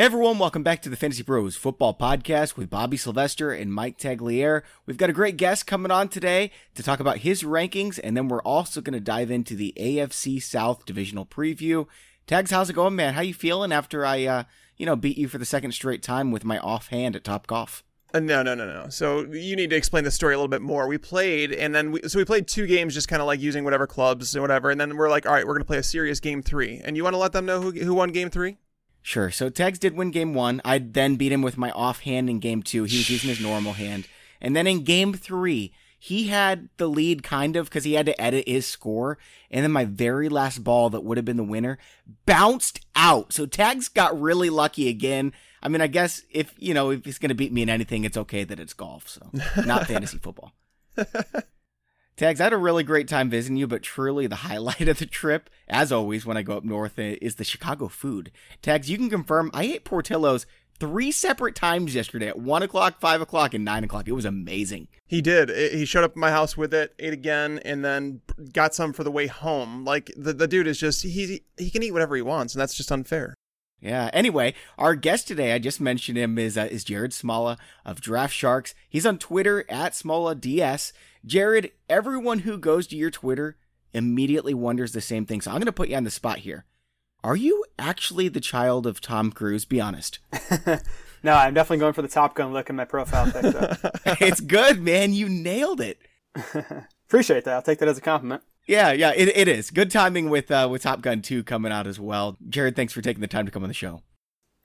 Everyone, welcome back to the Fantasy Pros Football Podcast with Bobby Sylvester and Mike Tagliere. We've got a great guest coming on today to talk about his rankings, and then we're also going to dive into the AFC South divisional preview. Tags, how's it going, man? How you feeling after I, uh, you know, beat you for the second straight time with my offhand at Top Golf? Uh, no, no, no, no. So you need to explain the story a little bit more. We played, and then we, so we played two games, just kind of like using whatever clubs and whatever, and then we're like, all right, we're gonna play a serious game three. And you want to let them know who who won game three? Sure. So Tags did win game one. I then beat him with my offhand in game two. He was using his normal hand. And then in game three, he had the lead kind of because he had to edit his score. And then my very last ball that would have been the winner bounced out. So Tags got really lucky again. I mean, I guess if, you know, if he's going to beat me in anything, it's okay that it's golf. So not fantasy football. Tags, I had a really great time visiting you, but truly the highlight of the trip, as always when I go up north, is the Chicago food. Tags, you can confirm I ate Portillo's three separate times yesterday at 1 o'clock, 5 o'clock, and 9 o'clock. It was amazing. He did. He showed up at my house with it, ate again, and then got some for the way home. Like, the, the dude is just, he, he can eat whatever he wants, and that's just unfair. Yeah. Anyway, our guest today, I just mentioned him, is uh, is Jared Smola of Draft Sharks. He's on Twitter at SmolaDS. Jared, everyone who goes to your Twitter immediately wonders the same thing. So I'm going to put you on the spot here. Are you actually the child of Tom Cruise? Be honest. no, I'm definitely going for the Top Gun look in my profile picture. it's good, man. You nailed it. Appreciate that. I'll take that as a compliment. Yeah, yeah, it, it is. Good timing with uh, with Top Gun 2 coming out as well. Jared, thanks for taking the time to come on the show.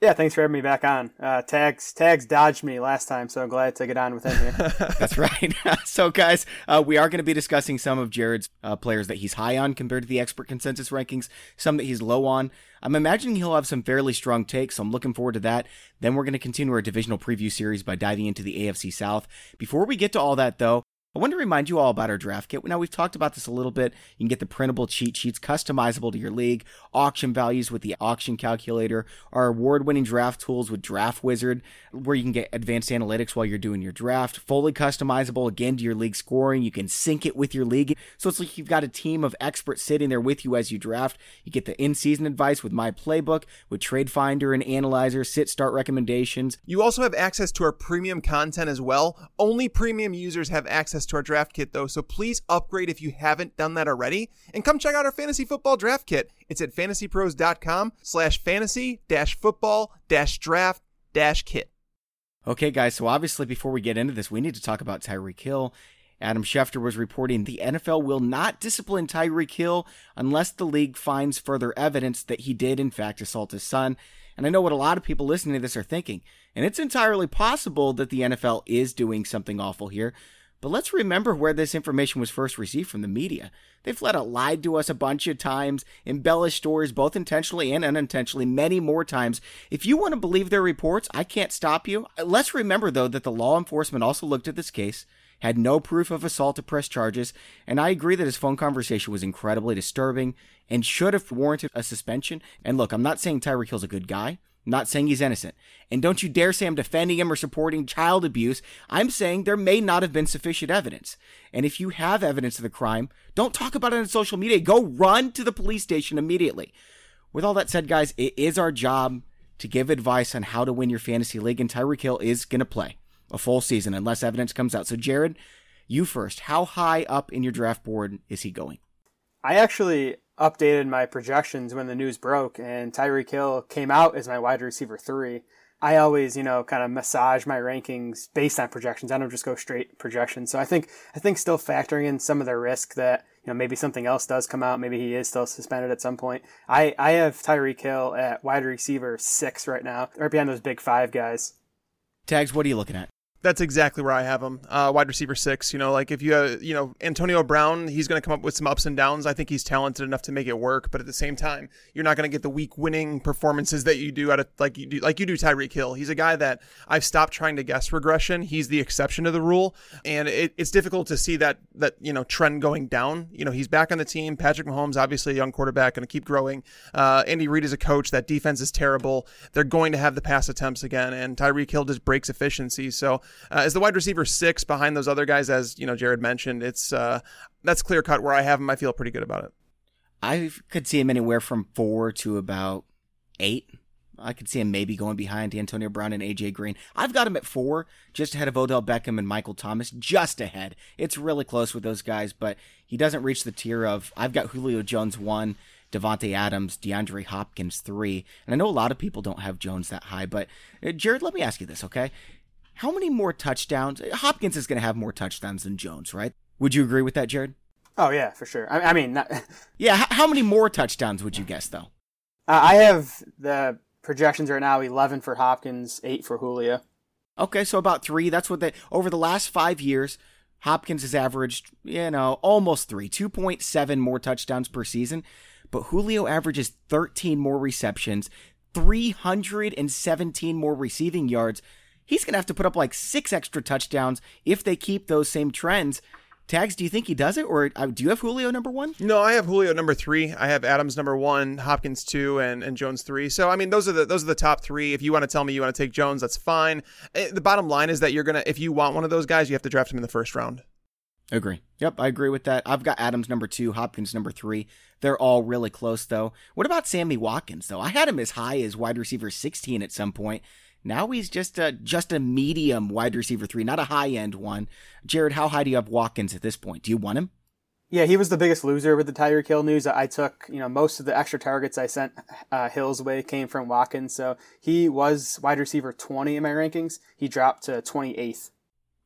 Yeah, thanks for having me back on. Uh, tags tags dodged me last time, so I'm glad to get on with him here. That's right. so, guys, uh, we are going to be discussing some of Jared's uh, players that he's high on compared to the expert consensus rankings, some that he's low on. I'm imagining he'll have some fairly strong takes, so I'm looking forward to that. Then we're going to continue our divisional preview series by diving into the AFC South. Before we get to all that, though, I want to remind you all about our draft kit. Now, we've talked about this a little bit. You can get the printable cheat sheets customizable to your league, auction values with the auction calculator, our award winning draft tools with Draft Wizard, where you can get advanced analytics while you're doing your draft, fully customizable again to your league scoring. You can sync it with your league. So it's like you've got a team of experts sitting there with you as you draft. You get the in season advice with my playbook, with Trade Finder and Analyzer, sit start recommendations. You also have access to our premium content as well. Only premium users have access to our draft kit though, so please upgrade if you haven't done that already. And come check out our fantasy football draft kit. It's at fantasypros.com slash fantasy dash football dash draft dash kit. Okay, guys, so obviously before we get into this, we need to talk about Tyreek Hill. Adam Schefter was reporting the NFL will not discipline Tyreek Hill unless the league finds further evidence that he did, in fact, assault his son. And I know what a lot of people listening to this are thinking. And it's entirely possible that the NFL is doing something awful here. But let's remember where this information was first received from the media. They've flat out lied to us a bunch of times, embellished stories both intentionally and unintentionally many more times. If you want to believe their reports, I can't stop you. Let's remember, though, that the law enforcement also looked at this case, had no proof of assault to press charges, and I agree that his phone conversation was incredibly disturbing and should have warranted a suspension. And look, I'm not saying Tyreek Hill's a good guy. Not saying he's innocent. And don't you dare say I'm defending him or supporting child abuse. I'm saying there may not have been sufficient evidence. And if you have evidence of the crime, don't talk about it on social media. Go run to the police station immediately. With all that said, guys, it is our job to give advice on how to win your fantasy league, and Tyreek Hill is going to play a full season unless evidence comes out. So, Jared, you first. How high up in your draft board is he going? I actually updated my projections when the news broke and Tyreek Hill came out as my wide receiver three. I always, you know, kind of massage my rankings based on projections. I don't just go straight projections. So I think I think still factoring in some of the risk that you know maybe something else does come out. Maybe he is still suspended at some point. I I have Tyreek Hill at wide receiver six right now, right behind those big five guys. Tags, what are you looking at? That's exactly where I have him. Uh, wide receiver six. You know, like if you have, you know, Antonio Brown, he's going to come up with some ups and downs. I think he's talented enough to make it work, but at the same time, you're not going to get the week winning performances that you do out of like you do, like you do Tyreek Hill. He's a guy that I've stopped trying to guess regression. He's the exception to the rule, and it, it's difficult to see that that you know trend going down. You know, he's back on the team. Patrick Mahomes, obviously a young quarterback, going to keep growing. Uh, Andy Reid is a coach. That defense is terrible. They're going to have the pass attempts again, and Tyreek Hill just breaks efficiency. So uh, as the wide receiver six behind those other guys, as you know, Jared mentioned. It's uh, that's clear cut where I have him. I feel pretty good about it. I could see him anywhere from four to about eight. I could see him maybe going behind Antonio Brown and AJ Green. I've got him at four, just ahead of Odell Beckham and Michael Thomas, just ahead. It's really close with those guys, but he doesn't reach the tier of I've got Julio Jones one, Davante Adams, DeAndre Hopkins three, and I know a lot of people don't have Jones that high, but uh, Jared, let me ask you this, okay? How many more touchdowns? Hopkins is going to have more touchdowns than Jones, right? Would you agree with that, Jared? Oh yeah, for sure. I, I mean, not, yeah. how many more touchdowns would you guess though? Uh, I have the projections right now: eleven for Hopkins, eight for Julio. Okay, so about three. That's what they over the last five years. Hopkins has averaged, you know, almost three, 2.7 more touchdowns per season. But Julio averages 13 more receptions, 317 more receiving yards. He's going to have to put up like six extra touchdowns if they keep those same trends. Tags, do you think he does it, or uh, do you have Julio number one? No, I have Julio number three. I have Adams number one, Hopkins two, and, and Jones three. So I mean, those are the those are the top three. If you want to tell me you want to take Jones, that's fine. Eh, the bottom line is that you're gonna, if you want one of those guys, you have to draft him in the first round. Agree. Yep, I agree with that. I've got Adams number two, Hopkins number three. They're all really close though. What about Sammy Watkins though? I had him as high as wide receiver 16 at some point. Now he's just a just a medium wide receiver three, not a high end one. Jared, how high do you have Watkins at this point? Do you want him? Yeah, he was the biggest loser with the Tyreek Hill news. I took, you know, most of the extra targets I sent uh, Hill's way came from Watkins. So he was wide receiver 20 in my rankings. He dropped to 28th.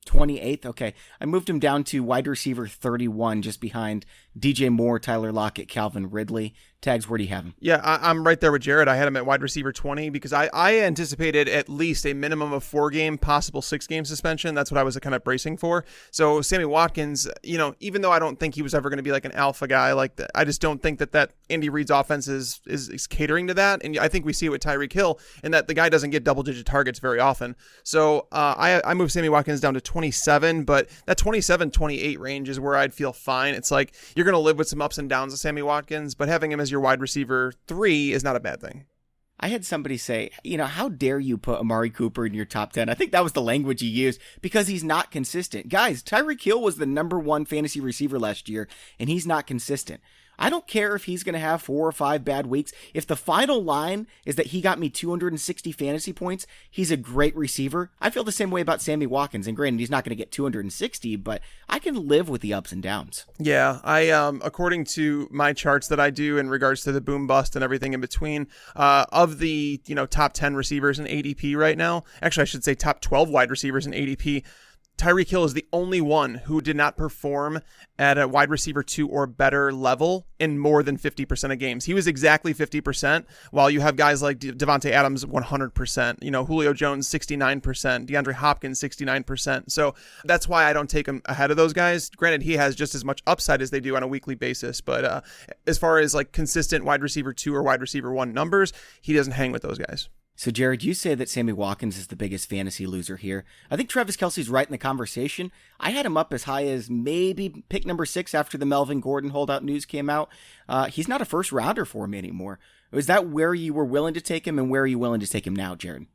28th. Okay. I moved him down to wide receiver 31, just behind DJ Moore, Tyler Lockett, Calvin Ridley. Tags, where do you have him? Yeah, I, am right there with Jared. I had him at wide receiver 20 because I, I anticipated at least a minimum of four game, possible six game suspension. That's what I was kind of bracing for. So Sammy Watkins, you know, even though I don't think he was ever going to be like an alpha guy, like that, I just don't think that that Andy Reid's offense is, is, is catering to that. And I think we see it with Tyreek Hill in that the guy doesn't get double digit targets very often. So uh, I, I moved Sammy Watkins down to 27, but that 27, 28 range is where I'd feel fine. It's like you're going to live with some ups and downs of Sammy Watkins, but having him as your wide receiver three is not a bad thing. I had somebody say, you know, how dare you put Amari Cooper in your top 10? I think that was the language he used because he's not consistent. Guys, Tyreek Hill was the number one fantasy receiver last year, and he's not consistent. I don't care if he's going to have four or five bad weeks. If the final line is that he got me 260 fantasy points, he's a great receiver. I feel the same way about Sammy Watkins. And granted, he's not going to get 260, but I can live with the ups and downs. Yeah, I um according to my charts that I do in regards to the boom bust and everything in between, uh, of the you know top 10 receivers in ADP right now, actually I should say top 12 wide receivers in ADP. Tyreek Hill is the only one who did not perform at a wide receiver two or better level in more than 50% of games. He was exactly 50%, while you have guys like De- Davante Adams 100%, you know, Julio Jones 69%, DeAndre Hopkins 69%. So that's why I don't take him ahead of those guys. Granted, he has just as much upside as they do on a weekly basis, but uh, as far as like consistent wide receiver two or wide receiver one numbers, he doesn't hang with those guys. So, Jared, you say that Sammy Watkins is the biggest fantasy loser here. I think Travis Kelce's right in the conversation. I had him up as high as maybe pick number six after the Melvin Gordon holdout news came out. Uh, he's not a first rounder for me anymore. Is that where you were willing to take him, and where are you willing to take him now, Jared?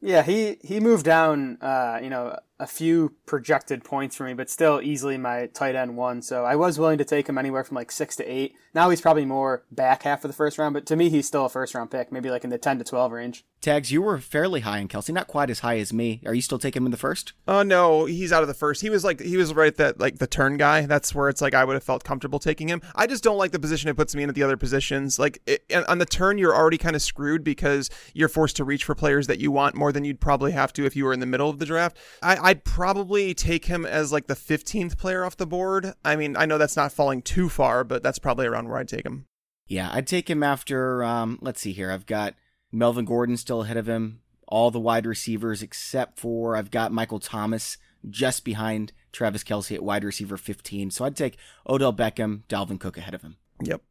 Yeah, he he moved down, uh, you know, a few projected points for me, but still easily my tight end one. So I was willing to take him anywhere from like six to eight. Now he's probably more back half of the first round, but to me, he's still a first round pick, maybe like in the 10 to 12 range. Tags, you were fairly high in Kelce, not quite as high as me. Are you still taking him in the first? Oh uh, no, he's out of the first. He was like he was right that like the turn guy. That's where it's like I would have felt comfortable taking him. I just don't like the position it puts me in at the other positions. Like it, on the turn, you're already kind of screwed because you're forced to reach for players that you want more than you'd probably have to if you were in the middle of the draft. I, I'd probably take him as like the 15th player off the board. I mean, I know that's not falling too far, but that's probably around where I'd take him. Yeah, I'd take him after, um, let's see here. I've got Melvin Gordon still ahead of him, all the wide receivers except for I've got Michael Thomas just behind Travis Kelce at wide receiver 15. So I'd take Odell Beckham, Dalvin Cook ahead of him. Yep.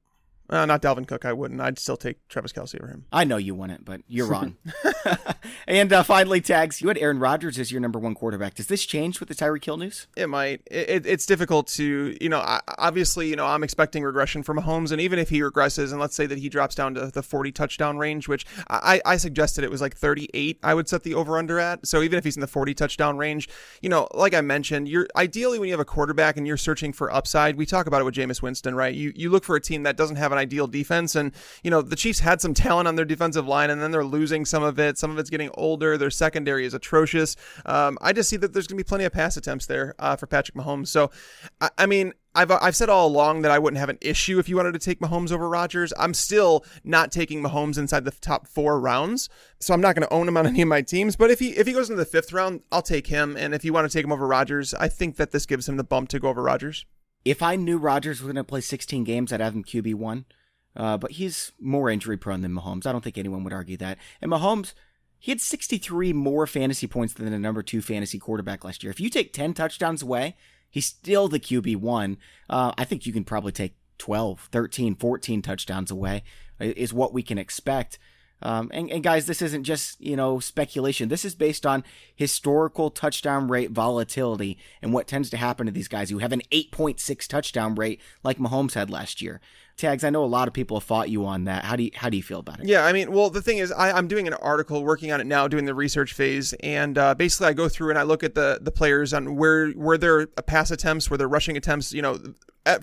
Uh, not Dalvin Cook. I wouldn't. I'd still take Travis Kelce over him. I know you wouldn't, but you're wrong. And uh, finally, tags. You had Aaron Rodgers as your number one quarterback. Does this change with the Tyreek Hill news? It might. It, it's difficult to, you know, obviously, you know, I'm expecting regression from Mahomes, and even if he regresses, and let's say that he drops down to the 40 touchdown range, which I, I suggested it was like 38, I would set the over under at. So even if he's in the 40 touchdown range, you know, like I mentioned, you're ideally when you have a quarterback and you're searching for upside, we talk about it with Jameis Winston, right? You you look for a team that doesn't have an ideal defense, and you know the Chiefs had some talent on their defensive line, and then they're losing some of it. Some of it's getting older. Their secondary is atrocious. Um, I just see that there's going to be plenty of pass attempts there uh, for Patrick Mahomes. So, I, I mean, I've I've said all along that I wouldn't have an issue if you wanted to take Mahomes over Rodgers. I'm still not taking Mahomes inside the top four rounds, so I'm not going to own him on any of my teams. But if he if he goes into the fifth round, I'll take him. And if you want to take him over Rodgers, I think that this gives him the bump to go over Rodgers. If I knew Rodgers was going to play 16 games, I'd have him QB one. Uh, but he's more injury prone than Mahomes. I don't think anyone would argue that. And Mahomes, he had 63 more fantasy points than the number two fantasy quarterback last year. If you take 10 touchdowns away, he's still the QB1. Uh, I think you can probably take 12, 13, 14 touchdowns away, is what we can expect. Um, and, and, guys, this isn't just, you know, speculation. This is based on historical touchdown rate volatility and what tends to happen to these guys who have an 8.6 touchdown rate like Mahomes had last year. Tags, I know a lot of people have fought you on that. How do you how do you feel about it? Yeah, I mean, well, the thing is, I, am doing an article, working on it now, doing the research phase, and uh, basically, I go through and I look at the the players on where where their pass attempts, where their rushing attempts, you know,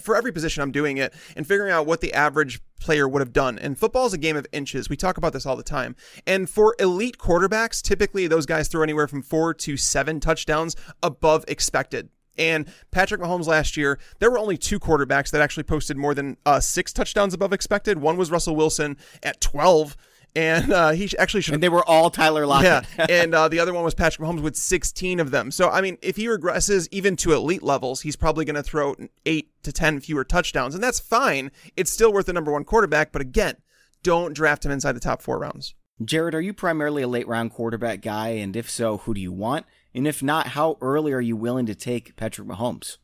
for every position, I'm doing it and figuring out what the average player would have done. And football is a game of inches. We talk about this all the time. And for elite quarterbacks, typically those guys throw anywhere from four to seven touchdowns above expected. And Patrick Mahomes last year, there were only two quarterbacks that actually posted more than uh, six touchdowns above expected. One was Russell Wilson at 12 and uh, he actually should. And they were all Tyler Lockett. Yeah, and uh, the other one was Patrick Mahomes with 16 of them. So I mean, if he regresses even to elite levels, he's probably going to throw eight to 10 fewer touchdowns, and that's fine. It's still worth the number one quarterback, but again, don't draft him inside the top four rounds. Jared, are you primarily a late round quarterback guy? And if so, who do you want? And if not, how early are you willing to take Patrick Mahomes?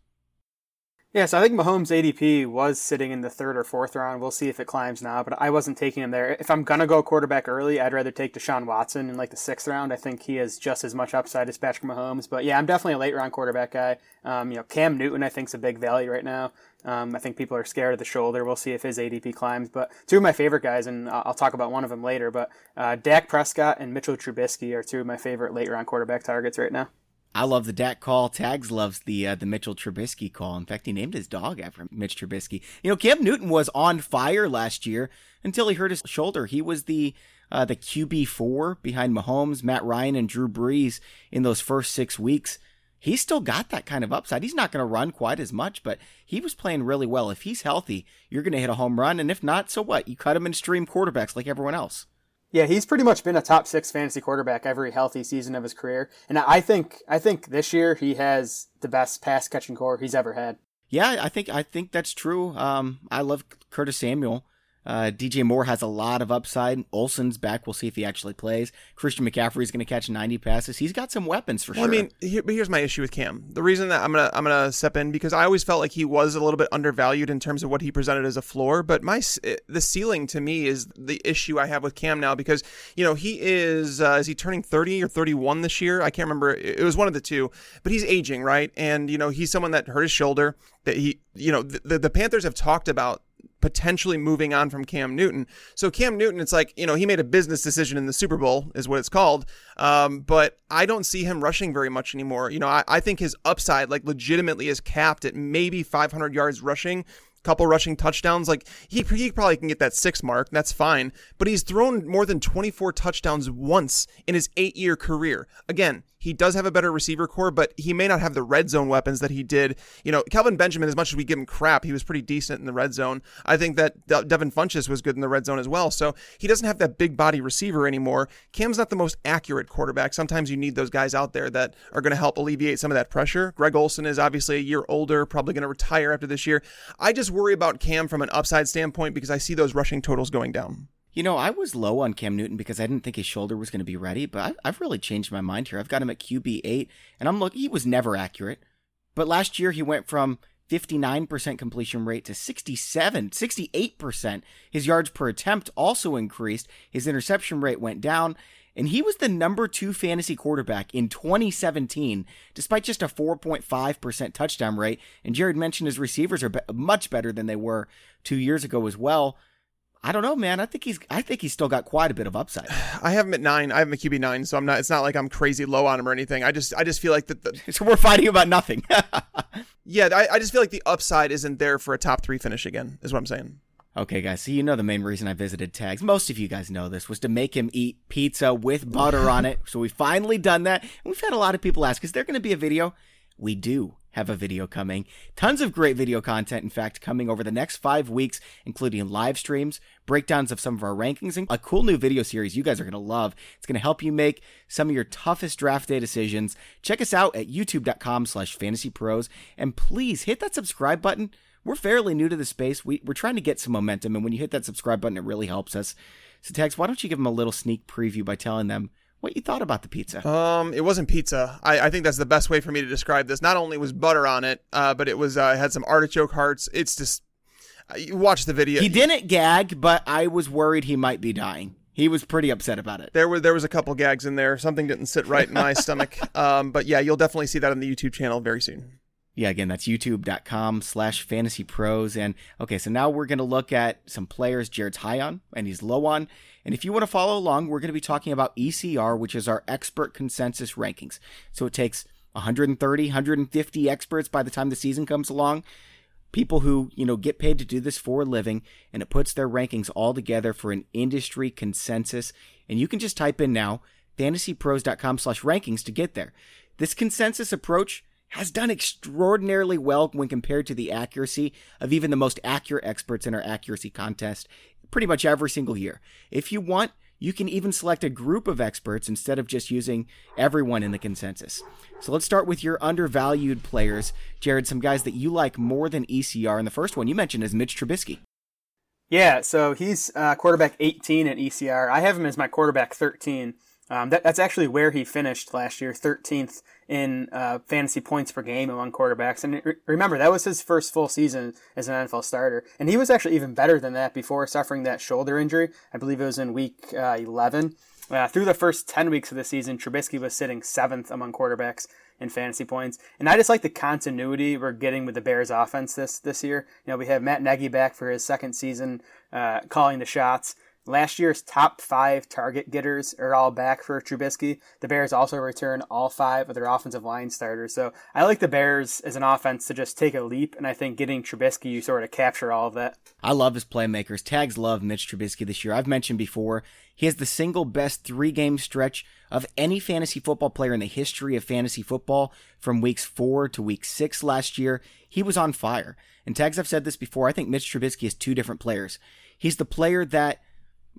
Yeah, so I think Mahomes' ADP was sitting in the third or fourth round. We'll see if it climbs now, but I wasn't taking him there. If I'm gonna go quarterback early, I'd rather take Deshaun Watson in like the sixth round. I think he has just as much upside as Patrick Mahomes. But yeah, I'm definitely a late round quarterback guy. Um, you know, Cam Newton I think is a big value right now. Um, I think people are scared of the shoulder. We'll see if his ADP climbs. But two of my favorite guys, and I'll talk about one of them later. But uh, Dak Prescott and Mitchell Trubisky are two of my favorite late round quarterback targets right now. I love the Dak call. Tags loves the uh, the Mitchell Trubisky call. In fact, he named his dog after Mitch Trubisky. You know, Cam Newton was on fire last year until he hurt his shoulder. He was the uh, the QB four behind Mahomes, Matt Ryan, and Drew Brees in those first six weeks. He's still got that kind of upside. He's not going to run quite as much, but he was playing really well. If he's healthy, you're going to hit a home run, and if not, so what? You cut him in stream quarterbacks like everyone else. Yeah, he's pretty much been a top six fantasy quarterback every healthy season of his career, and I think I think this year he has the best pass catching core he's ever had. Yeah, I think I think that's true. Um, I love Curtis Samuel. Uh, DJ Moore has a lot of upside. Olsen's back. We'll see if he actually plays. Christian McCaffrey is going to catch 90 passes. He's got some weapons for well, sure. I mean, here, but here's my issue with Cam. The reason that I'm gonna I'm gonna step in because I always felt like he was a little bit undervalued in terms of what he presented as a floor. But my eh, the ceiling to me is the issue I have with Cam now because you know he is uh, is he turning 30 or 31 this year? I can't remember. It was one of the two. But he's aging, right? And you know he's someone that hurt his shoulder. That he you know the, the Panthers have talked about potentially moving on from Cam Newton. So Cam Newton, it's like you know he made a business decision in the Super Bowl, is what it's called. Um, but I don't see him rushing very much anymore. You know, I, I think his upside, like legitimately, is capped at maybe 500 yards rushing couple rushing touchdowns. Like he, he probably can get that six mark. That's fine. But he's thrown more than 24 touchdowns once in his eight year career. Again, he does have a better receiver core, but he may not have the red zone weapons that he did. You know, Kelvin Benjamin, as much as we give him crap, he was pretty decent in the red zone. I think that De- Devin Funchess was good in the red zone as well. So he doesn't have that big body receiver anymore. Cam's not the most accurate quarterback. Sometimes you need those guys out there that are going to help alleviate some of that pressure. Greg Olsen is obviously a year older, probably going to retire after this year. I just worry about Cam from an upside standpoint because I see those rushing totals going down. You know, I was low on Cam Newton because I didn't think his shoulder was going to be ready, but I've really changed my mind here. I've got him at QB eight, and I'm looking. He was never accurate, but last year he went from 59% completion rate to 67, 68%. His yards per attempt also increased. His interception rate went down. And he was the number two fantasy quarterback in 2017, despite just a 4.5% touchdown rate. And Jared mentioned his receivers are be- much better than they were two years ago as well. I don't know, man. I think he's I think he's still got quite a bit of upside. I have him at nine. I have him at QB nine, so I'm not. It's not like I'm crazy low on him or anything. I just I just feel like that. The, so we're fighting about nothing. yeah, I, I just feel like the upside isn't there for a top three finish again. Is what I'm saying. Okay, guys, so you know the main reason I visited Tags, most of you guys know this, was to make him eat pizza with butter on it. So we finally done that. And we've had a lot of people ask, is there going to be a video? We do have a video coming. Tons of great video content, in fact, coming over the next five weeks, including live streams, breakdowns of some of our rankings, and a cool new video series you guys are going to love. It's going to help you make some of your toughest draft day decisions. Check us out at youtube.com slash fantasypros, and please hit that subscribe button we're fairly new to the space. We, we're trying to get some momentum, and when you hit that subscribe button, it really helps us. So, Tex, why don't you give them a little sneak preview by telling them what you thought about the pizza? Um, it wasn't pizza. I, I think that's the best way for me to describe this. Not only was butter on it, uh, but it was uh, had some artichoke hearts. It's just uh, you watch the video. He didn't gag, but I was worried he might be dying. He was pretty upset about it. There were there was a couple gags in there. Something didn't sit right in my stomach. Um, but yeah, you'll definitely see that on the YouTube channel very soon yeah, again, that's youtube.com slash fantasy pros. And okay, so now we're going to look at some players Jared's high on and he's low on. And if you want to follow along, we're going to be talking about ECR, which is our expert consensus rankings. So it takes 130, 150 experts by the time the season comes along. People who, you know, get paid to do this for a living, and it puts their rankings all together for an industry consensus. And you can just type in now fantasypros.com slash rankings to get there. This consensus approach has done extraordinarily well when compared to the accuracy of even the most accurate experts in our accuracy contest pretty much every single year. If you want, you can even select a group of experts instead of just using everyone in the consensus. So let's start with your undervalued players. Jared, some guys that you like more than ECR. And the first one you mentioned is Mitch Trubisky. Yeah, so he's uh, quarterback 18 at ECR. I have him as my quarterback 13. Um, that, that's actually where he finished last year, 13th in uh, fantasy points per game among quarterbacks. And re- remember, that was his first full season as an NFL starter. And he was actually even better than that before suffering that shoulder injury. I believe it was in week uh, 11. Uh, through the first 10 weeks of the season, Trubisky was sitting seventh among quarterbacks in fantasy points. And I just like the continuity we're getting with the Bears offense this, this year. You know, we have Matt Nagy back for his second season, uh, calling the shots. Last year's top five target getters are all back for Trubisky. The Bears also return all five of their offensive line starters. So I like the Bears as an offense to just take a leap, and I think getting Trubisky, you sort of capture all of that. I love his playmakers. Tags love Mitch Trubisky this year. I've mentioned before, he has the single best three game stretch of any fantasy football player in the history of fantasy football from weeks four to week six last year. He was on fire. And Tags, I've said this before, I think Mitch Trubisky is two different players. He's the player that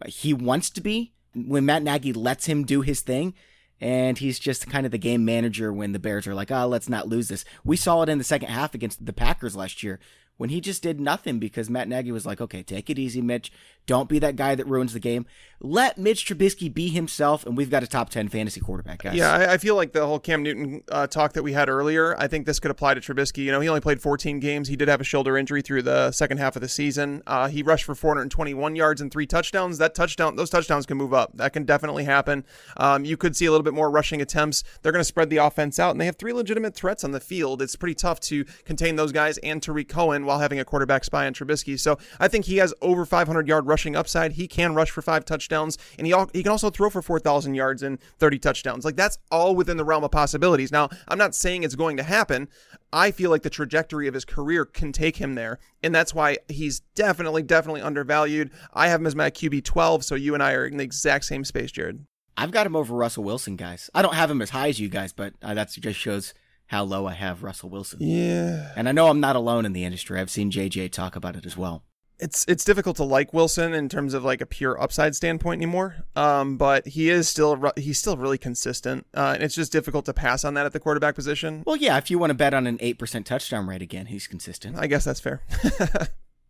he wants to be when Matt Nagy lets him do his thing. And he's just kind of the game manager when the Bears are like, oh, let's not lose this. We saw it in the second half against the Packers last year when he just did nothing because Matt Nagy was like, okay, take it easy, Mitch. Don't be that guy that ruins the game. Let Mitch Trubisky be himself, and we've got a top 10 fantasy quarterback, guys. Yeah, I, I feel like the whole Cam Newton uh, talk that we had earlier, I think this could apply to Trubisky. You know, he only played 14 games. He did have a shoulder injury through the second half of the season. Uh, he rushed for 421 yards and three touchdowns. That touchdown, those touchdowns can move up. That can definitely happen. Um, you could see a little bit more rushing attempts. They're going to spread the offense out, and they have three legitimate threats on the field. It's pretty tough to contain those guys and Tarik Cohen while having a quarterback spy on Trubisky. So I think he has over 500 yard rushing upside. He can rush for five touchdowns, and he he can also throw for 4,000 yards and 30 touchdowns. Like that's all within the realm of possibilities. Now I'm not saying it's going to happen. I feel like the trajectory of his career can take him there, and that's why he's definitely definitely undervalued. I have him as my QB 12, so you and I are in the exact same space, Jared. I've got him over Russell Wilson, guys. I don't have him as high as you guys, but uh, that just shows how low I have Russell Wilson. Yeah. And I know I'm not alone in the industry. I've seen JJ talk about it as well. It's it's difficult to like Wilson in terms of like a pure upside standpoint anymore. Um, but he is still he's still really consistent, uh, and it's just difficult to pass on that at the quarterback position. Well, yeah, if you want to bet on an eight percent touchdown rate again, he's consistent. I guess that's fair.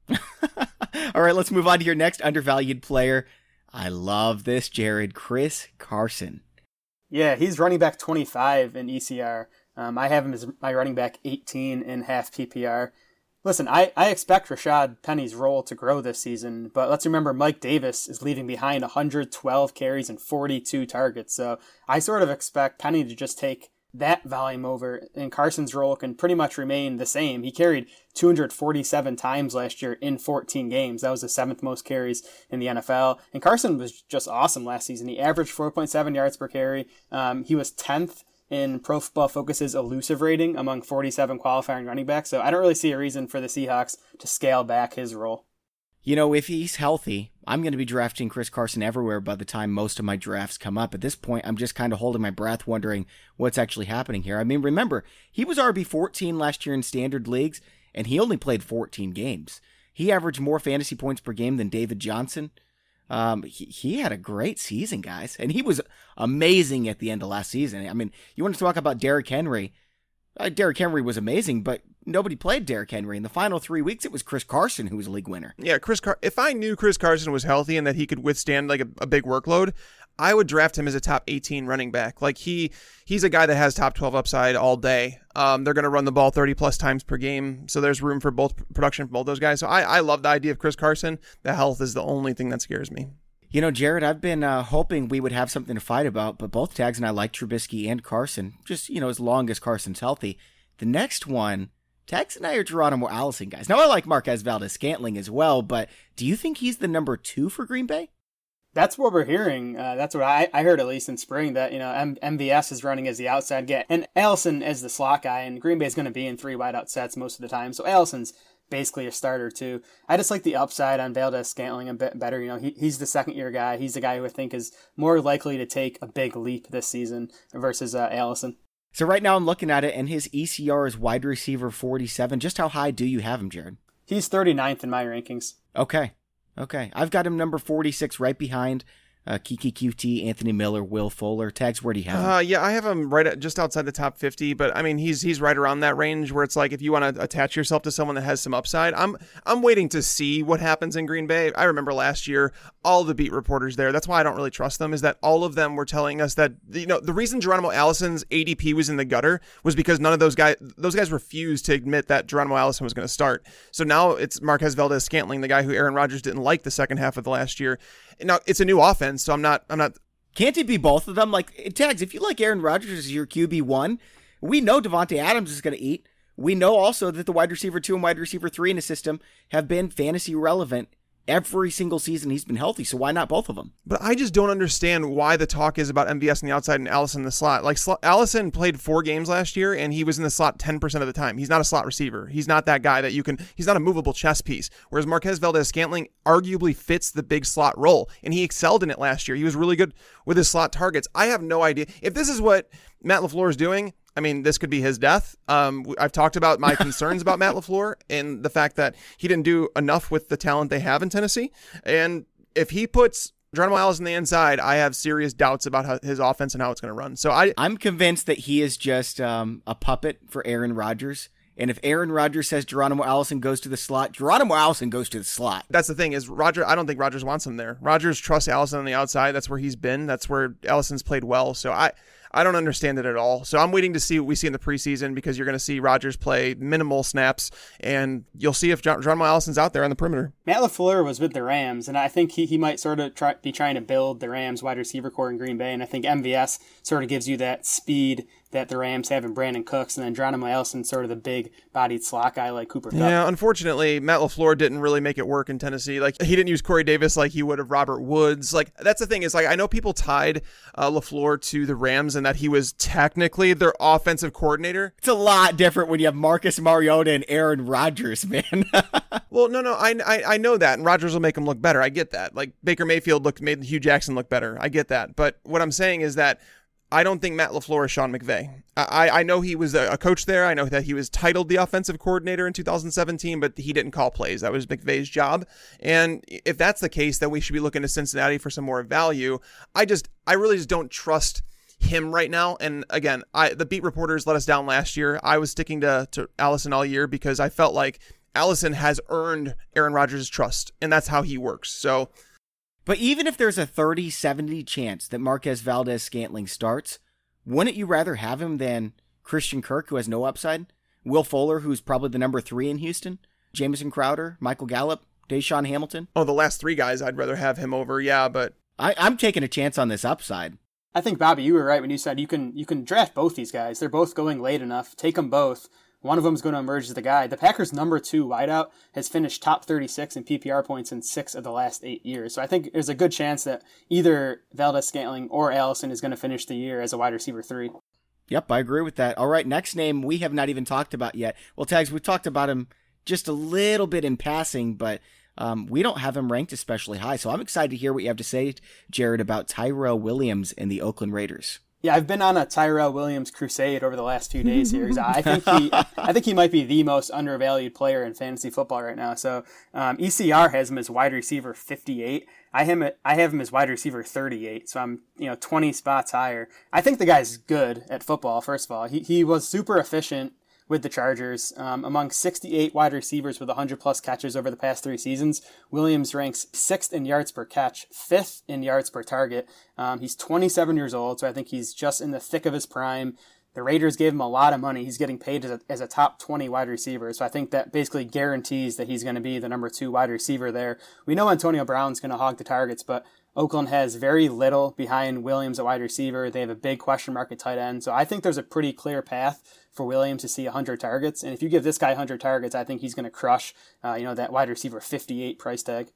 All right, let's move on to your next undervalued player. I love this, Jared Chris Carson. Yeah, he's running back 25 in ECR. Um, I have him as my running back 18 in half PPR. Listen, I, I expect Rashad Penny's role to grow this season, but let's remember Mike Davis is leaving behind 112 carries and 42 targets. So I sort of expect Penny to just take that volume over, and Carson's role can pretty much remain the same. He carried 247 times last year in 14 games. That was the seventh most carries in the NFL. And Carson was just awesome last season. He averaged 4.7 yards per carry. Um, he was 10th in Pro Football Focus's elusive rating among 47 qualifying running backs. So I don't really see a reason for the Seahawks to scale back his role. You know, if he's healthy, I'm going to be drafting Chris Carson everywhere by the time most of my drafts come up. At this point, I'm just kind of holding my breath, wondering what's actually happening here. I mean, remember, he was RB 14 last year in standard leagues, and he only played 14 games. He averaged more fantasy points per game than David Johnson. Um, he, he had a great season, guys, and he was amazing at the end of last season. I mean, you want to talk about Derrick Henry? Uh, Derrick Henry was amazing, but nobody played Derrick Henry. In the final three weeks, it was Chris Carson who was league winner. Yeah, Chris. Car- if I knew Chris Carson was healthy and that he could withstand like a, a, big workload, I would draft him as a top 18 running back. Like he, he's a guy that has top 12 upside all day. Um, they're going to run the ball 30 plus times per game, so there's room for both production for both those guys. So I, I love the idea of Chris Carson. The health is the only thing that scares me. You know, Jared, I've been uh, hoping we would have something to fight about, but both Tags and I like Trubisky and Carson, just, you know, as long as Carson's healthy. The next one, Tags and I are Geronimo Allison guys. Now, I like Marquez Valdes Scantling as well, but do you think he's the number two for Green Bay? That's what we're hearing. Uh, that's what I, I heard at least in spring that you know M- MVS is running as the outside get and Allison as the slot guy, and Green Bay is going to be in three wideout sets most of the time. So Allison's basically a starter too. I just like the upside on Valdes Scantling a bit better. You know, he, he's the second year guy. He's the guy who I think is more likely to take a big leap this season versus uh, Allison. So right now I'm looking at it, and his ECR is wide receiver 47. Just how high do you have him, Jared? He's 39th in my rankings. Okay. Okay. I've got him number 46 right behind uh, Keke Coutee, Anthony Miller, Will Fuller. Tags, where do you have him? Uh, yeah, I have him right at, just outside the top 50, but I mean, he's he's right around that range where it's like if you want to attach yourself to someone that has some upside. I'm I'm waiting to see what happens in Green Bay. I remember last year, all the beat reporters there. That's why I don't really trust them. Is that all of them were telling us that you know the reason Geronimo Allison's ADP was in the gutter was because none of those guys those guys refused to admit that Geronimo Allison was going to start. So now it's Marquez Valdes Scantling, the guy who Aaron Rodgers didn't like the second half of the last year. Now it's a new offense, so I'm not I'm not can't it be both of them? Like tags, if you like Aaron Rodgers as your QB one, we know Davante Adams is going to eat. We know also that the wide receiver two and wide receiver three in the system have been fantasy relevant every single season he's been healthy. So why not both of them? But I just don't understand why the talk is about MVS on the outside and Allison in the slot. Like Allison played four games last year and he was in the slot 10% of the time. He's not a slot receiver. He's not that guy that you can, he's not a movable chess piece. Whereas Marquez Valdes Scantling arguably fits the big slot role and he excelled in it last year. He was really good with his slot targets. I have no idea. If this is what Matt LaFleur is doing, I mean, this could be his death. Um, I've talked about my concerns about Matt LaFleur and the fact that he didn't do enough with the talent they have in Tennessee. And if he puts Geronimo Allison on the inside, I have serious doubts about how, his offense and how it's going to run. So I, I'm convinced that he is just um, a puppet for Aaron Rodgers. And if Aaron Rodgers says Geronimo Allison goes to the slot, Geronimo Allison goes to the slot. That's the thing is Roger. I don't think Rodgers wants him there. Rodgers trusts Allison on the outside. That's where he's been. That's where Allison's played well. So I, I don't understand it at all. So I'm waiting to see what we see in the preseason because you're going to see Rodgers play minimal snaps, and you'll see if John, John Allison's out there on the perimeter. Matt LaFleur was with the Rams, and I think he, he might sort of try, be trying to build the Rams wide receiver core in Green Bay, and I think MVS sort of gives you that speed that the Rams have in Brandin Cooks, and then Geronimo Allison sort of the big bodied slot guy like Cooper Kupp. Yeah, unfortunately, Matt LaFleur didn't really make it work in Tennessee. Like he didn't use Corey Davis like he would have Robert Woods. Like that's the thing is like I know people tied uh, LaFleur to the Rams and that he was technically their offensive coordinator. It's a lot different when you have Marcus Mariota and Aaron Rodgers, man. well, no, no, I, I I know that, and Rodgers will make him look better. I get that. Like Baker Mayfield looked made Hue Jackson look better. I get that. But what I'm saying is that I don't think Matt LaFleur is Sean McVay. I, I know he was a coach there. I know that he was titled the offensive coordinator in 2017, but he didn't call plays. That was McVay's job. And if that's the case, then we should be looking to Cincinnati for some more value. I just, I really just don't trust him right now. And again, I the beat reporters let us down last year. I was sticking to, to Allison all year because I felt like Allison has earned Aaron Rodgers' trust, and that's how he works. So but even if there's a 30 70 chance that Marquez Valdes Scantling starts, wouldn't you rather have him than Christian Kirk, who has no upside? Will Fuller, who's probably the number three in Houston? Jamison Crowder, Michael Gallup, DaeSean Hamilton? Oh, the last three guys, I'd rather have him over. Yeah, but I, I'm taking a chance on this upside. I think Bobby, you were right when you said you can you can draft both these guys. They're both going late enough. Take them both. One of them is going to emerge as the guy. The Packers' number two wideout has finished top 36 in PPR points in six of the last eight years. So I think there's a good chance that either Valdes-Scantling or Allison is going to finish the year as a wide receiver three. Yep, I agree with that. All right, next name we have not even talked about yet. Well, Tags, we've talked about him just a little bit in passing, but um, we don't have him ranked especially high. So I'm excited to hear what you have to say, Jared, about Tyrell Williams and the Oakland Raiders. Yeah, I've been on a Tyrell Williams crusade over the last few days here. I think he, I think he might be the most undervalued player in fantasy football right now. So um, ECR has him as wide receiver 58. I him I have him as wide receiver 38. So I'm you know 20 spots higher. I think the guy's good at football. First of all, he he was super efficient with the Chargers. Um, among 68 wide receivers with 100 plus catches over the past three seasons, Williams ranks sixth in yards per catch, fifth in yards per target. Um, he's 27 years old, so I think he's just in the thick of his prime. The Raiders gave him a lot of money. He's getting paid as a, as a top 20 wide receiver. So I think that basically guarantees that he's going to be the number two wide receiver there. We know Antonio Brown's going to hog the targets, but Oakland has very little behind Williams at wide receiver. They have a big question mark at tight end. So I think there's a pretty clear path for Williams to see 100 targets. And if you give this guy 100 targets, I think he's going to crush, uh, you know, that wide receiver 58 price tag.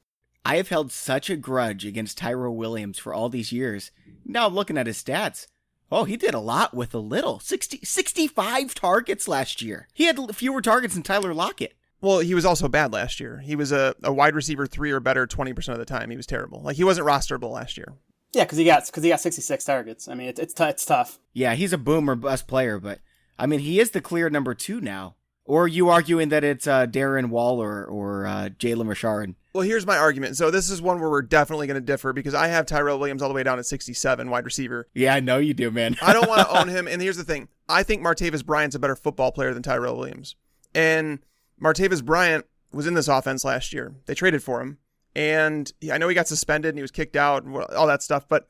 I have held such a grudge against Tyrell Williams for all these years. Now I'm looking at his stats. Oh, he did a lot with a little. 60, 65 targets last year. He had fewer targets than Tyler Lockett. Well, he was also bad last year. He was a, a wide receiver three or better 20% of the time. He was terrible. Like, he wasn't rosterable last year. Yeah, because he got because he got 66 targets. I mean, it, it's, t- it's tough. Yeah, he's a boomer bust player, but I mean, he is the clear number two now. Or are you arguing that it's uh, Darren Waller or uh, Jalen Richard? Well, here's my argument. So this is one where we're definitely going to differ because I have Tyrell Williams all the way down at 67, wide receiver. Yeah, I know you do, man. I don't want to own him. And here's the thing: I think Martavis Bryant's a better football player than Tyrell Williams. And Martavis Bryant was in this offense last year. They traded for him, and I know he got suspended and he was kicked out and all that stuff, but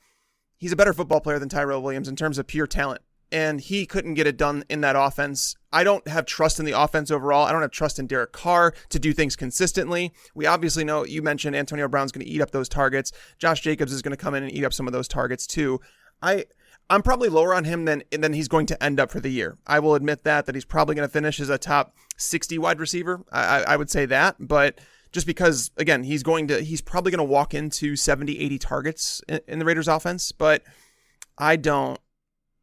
he's a better football player than Tyrell Williams in terms of pure talent and he couldn't get it done in that offense. I don't have trust in the offense overall. I don't have trust in Derek Carr to do things consistently. We obviously know you mentioned Antonio Brown's going to eat up those targets. Josh Jacobs is going to come in and eat up some of those targets too. I I'm probably lower on him than than he's going to end up for the year. I will admit that that he's probably going to finish as a top 60 wide receiver. I, I would say that, but just because again he's going to he's probably going to walk into 70 80 targets in, in the Raiders offense, but I don't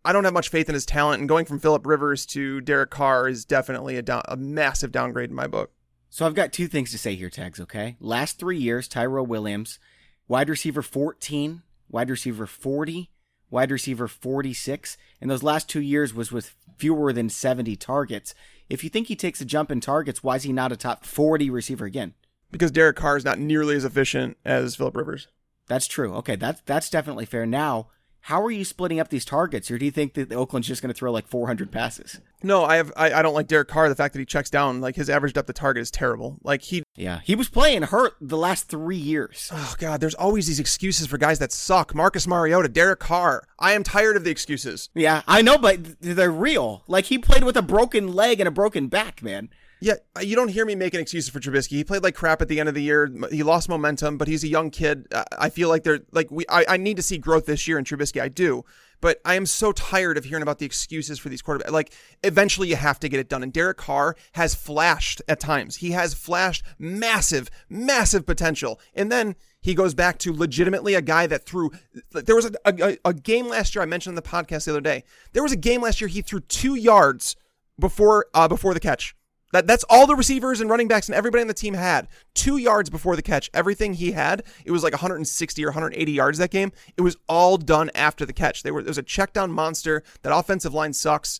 I don't have much faith in his talent, and going from Philip Rivers to Derek Carr is definitely a, down, a massive downgrade in my book. So I've got two things to say here, Tags, okay? Last three years, Tyrell Williams, wide receiver 14, wide receiver 40, wide receiver 46, and those last two years was with fewer than 70 targets. If you think he takes a jump in targets, why is he not a top 40 receiver again? Because Derek Carr is not nearly as efficient as Philip Rivers. That's true. Okay, that's that's definitely fair. Now, how are you splitting up these targets, or do you think that Oakland's just going to throw like 400 passes? No, I have. I, I, don't like Derek Carr. The fact that he checks down, like his average depth of target is terrible. Like he. Yeah, he was playing hurt the last three years. Oh God, there's always these excuses for guys that suck. Marcus Mariota, Derek Carr. I am tired of the excuses. Yeah, I know, but they're real. Like he played with a broken leg and a broken back, man. Yeah, you don't hear me making excuses for Trubisky. He played like crap at the end of the year. He lost momentum, but he's a young kid. I feel like they're like we. I, I need to see growth this year in Trubisky. I do, but I am so tired of hearing about the excuses for these quarterbacks. Like eventually you have to get it done. And Derek Carr has flashed at times. He has flashed massive, massive potential, and then he goes back to legitimately a guy that threw. There was a, a, a game last year I mentioned in the podcast the other day. There was a game last year he threw two yards before uh, before the catch that that's all the receivers and running backs and everybody on the team had. Two yards before the catch. Everything he had, it was like 160 or 180 yards that game. It was all done after the catch. They were was a check down monster. That offensive line sucks.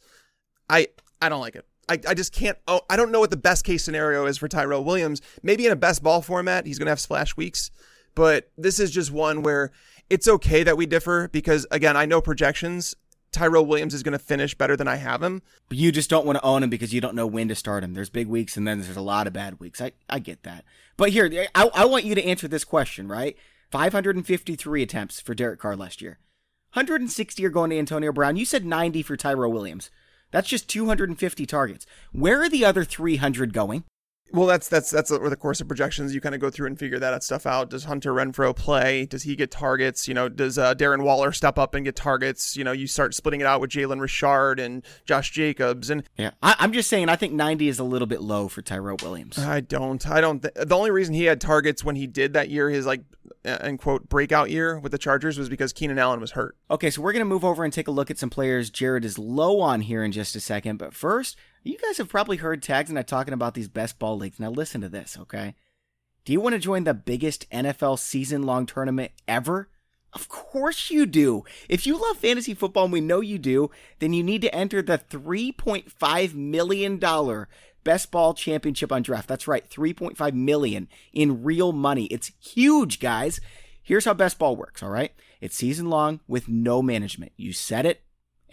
I I don't like it. I, I just can't. Oh, I don't know what the best case scenario is for Tyrell Williams. Maybe in a best ball format, he's going to have splash weeks. But this is just one where it's okay that we differ because, again, I know projections Tyrell Williams is going to finish better than I have him. But you just don't want to own him because you don't know when to start him. There's big weeks and then there's a lot of bad weeks. I, I get that. But here, I, I want you to answer this question, right? 553 attempts for Derek Carr last year. 160 are going to Antonio Brown. You said 90 for Tyrell Williams. That's just 250 targets. Where are the other 300 going? Well, that's that's that's where the course of projections you kind of go through and figure that stuff out. Does Hunter Renfrow play? Does he get targets? You know, does uh, Darren Waller step up and get targets? You know, you start splitting it out with Jalen Richard and Josh Jacobs and yeah. I, am just saying, I think 90 is a little bit low for Tyrell Williams. I don't. I don't. Th- the only reason he had targets when he did that year, his like Uh, end quote breakout year with the Chargers, was because Keenan Allen was hurt. Okay, so we're gonna move over and take a look at some players Jared is low on here in just a second, but first. You guys have probably heard Tags and I talking about these best ball leagues. Now listen to this, okay? Do you want to join the biggest NFL season long tournament ever? Of course you do. If you love fantasy football and we know you do, then you need to enter the $3.5 million best ball championship on draft. That's right, 3.5 million in real money. It's huge, guys. Here's how best ball works, all right? It's season long with no management. You set it,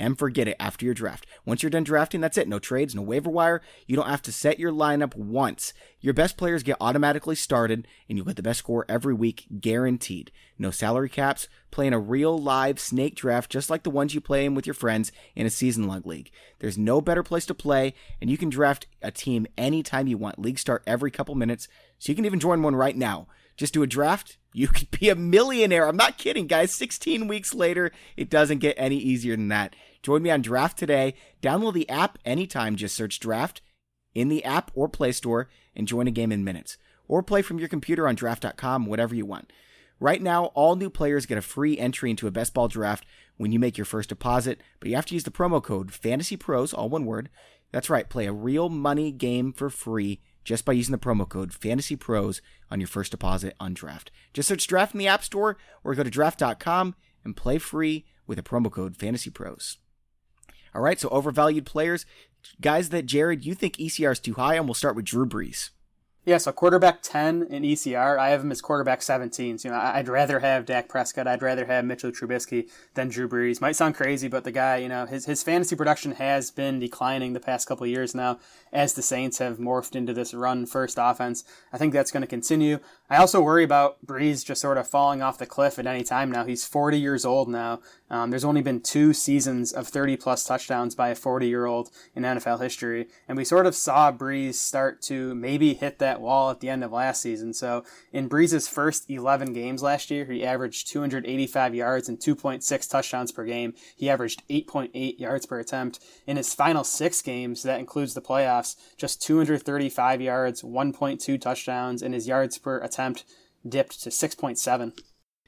and forget it after your draft. Once you're done drafting, that's it. No trades, no waiver wire. You don't have to set your lineup once. Your best players get automatically started, and you'll get the best score every week, guaranteed. No salary caps. Playing a real live snake draft just like the ones you play in with your friends in a season long league. There's no better place to play, and you can draft a team anytime you want. Leagues start every couple minutes, so you can even join one right now. Just do a draft. You could be a millionaire. I'm not kidding, guys. 16 weeks later, it doesn't get any easier than that. Join me on Draft today. Download the app anytime. Just search Draft in the app or Play Store and join a game in minutes. Or play from your computer on draft.com, whatever you want. Right now, all new players get a free entry into a best ball draft when you make your first deposit, but you have to use the promo code Fantasy Pros, all one word. That's right, play a real money game for free just by using the promo code Fantasy Pros on your first deposit on draft. Just search draft in the App Store or go to draft.com and play free with a promo code Fantasy Pros. All right, so overvalued players, guys that Jared, you think ECR is too high, and we'll start with Drew Brees. Yeah, so quarterback 10 in ECR. I have him as quarterback 17. So, you know, I'd rather have Dak Prescott. I'd rather have Mitchell Trubisky than Drew Brees. Might sound crazy, but the guy, you know, his, his fantasy production has been declining the past couple years now as the Saints have morphed into this run first offense. I think that's going to continue. I also worry about Brees just sort of falling off the cliff at any time now. He's 40 years old now. Um, there's only been two seasons of 30 plus touchdowns by a 40 year old in NFL history. And we sort of saw Brees start to maybe hit that wall at the end of last season. So in Brees' first 11 games last year, he averaged 285 yards and 2.6 touchdowns per game. He averaged 8.8 yards per attempt. In his final six games, that includes the playoffs, just 235 yards, 1.2 touchdowns, and his yards per attempt dipped to 6.7.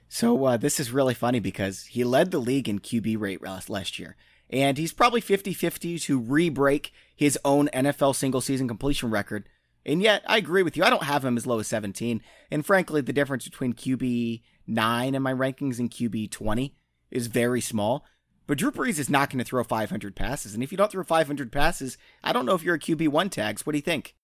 So uh, this is really funny because he led the league in QB rate last, year. And he's probably 50 50 to re break his own NFL single season completion record. And yet, I agree with you. I don't have him as low as 17. And frankly, the difference between QB 9 in my rankings and QB 20 is very small. But Drew Brees is not going to throw 500 passes. And if you don't throw 500 passes, I don't know if you're a QB1 tags. What do you think?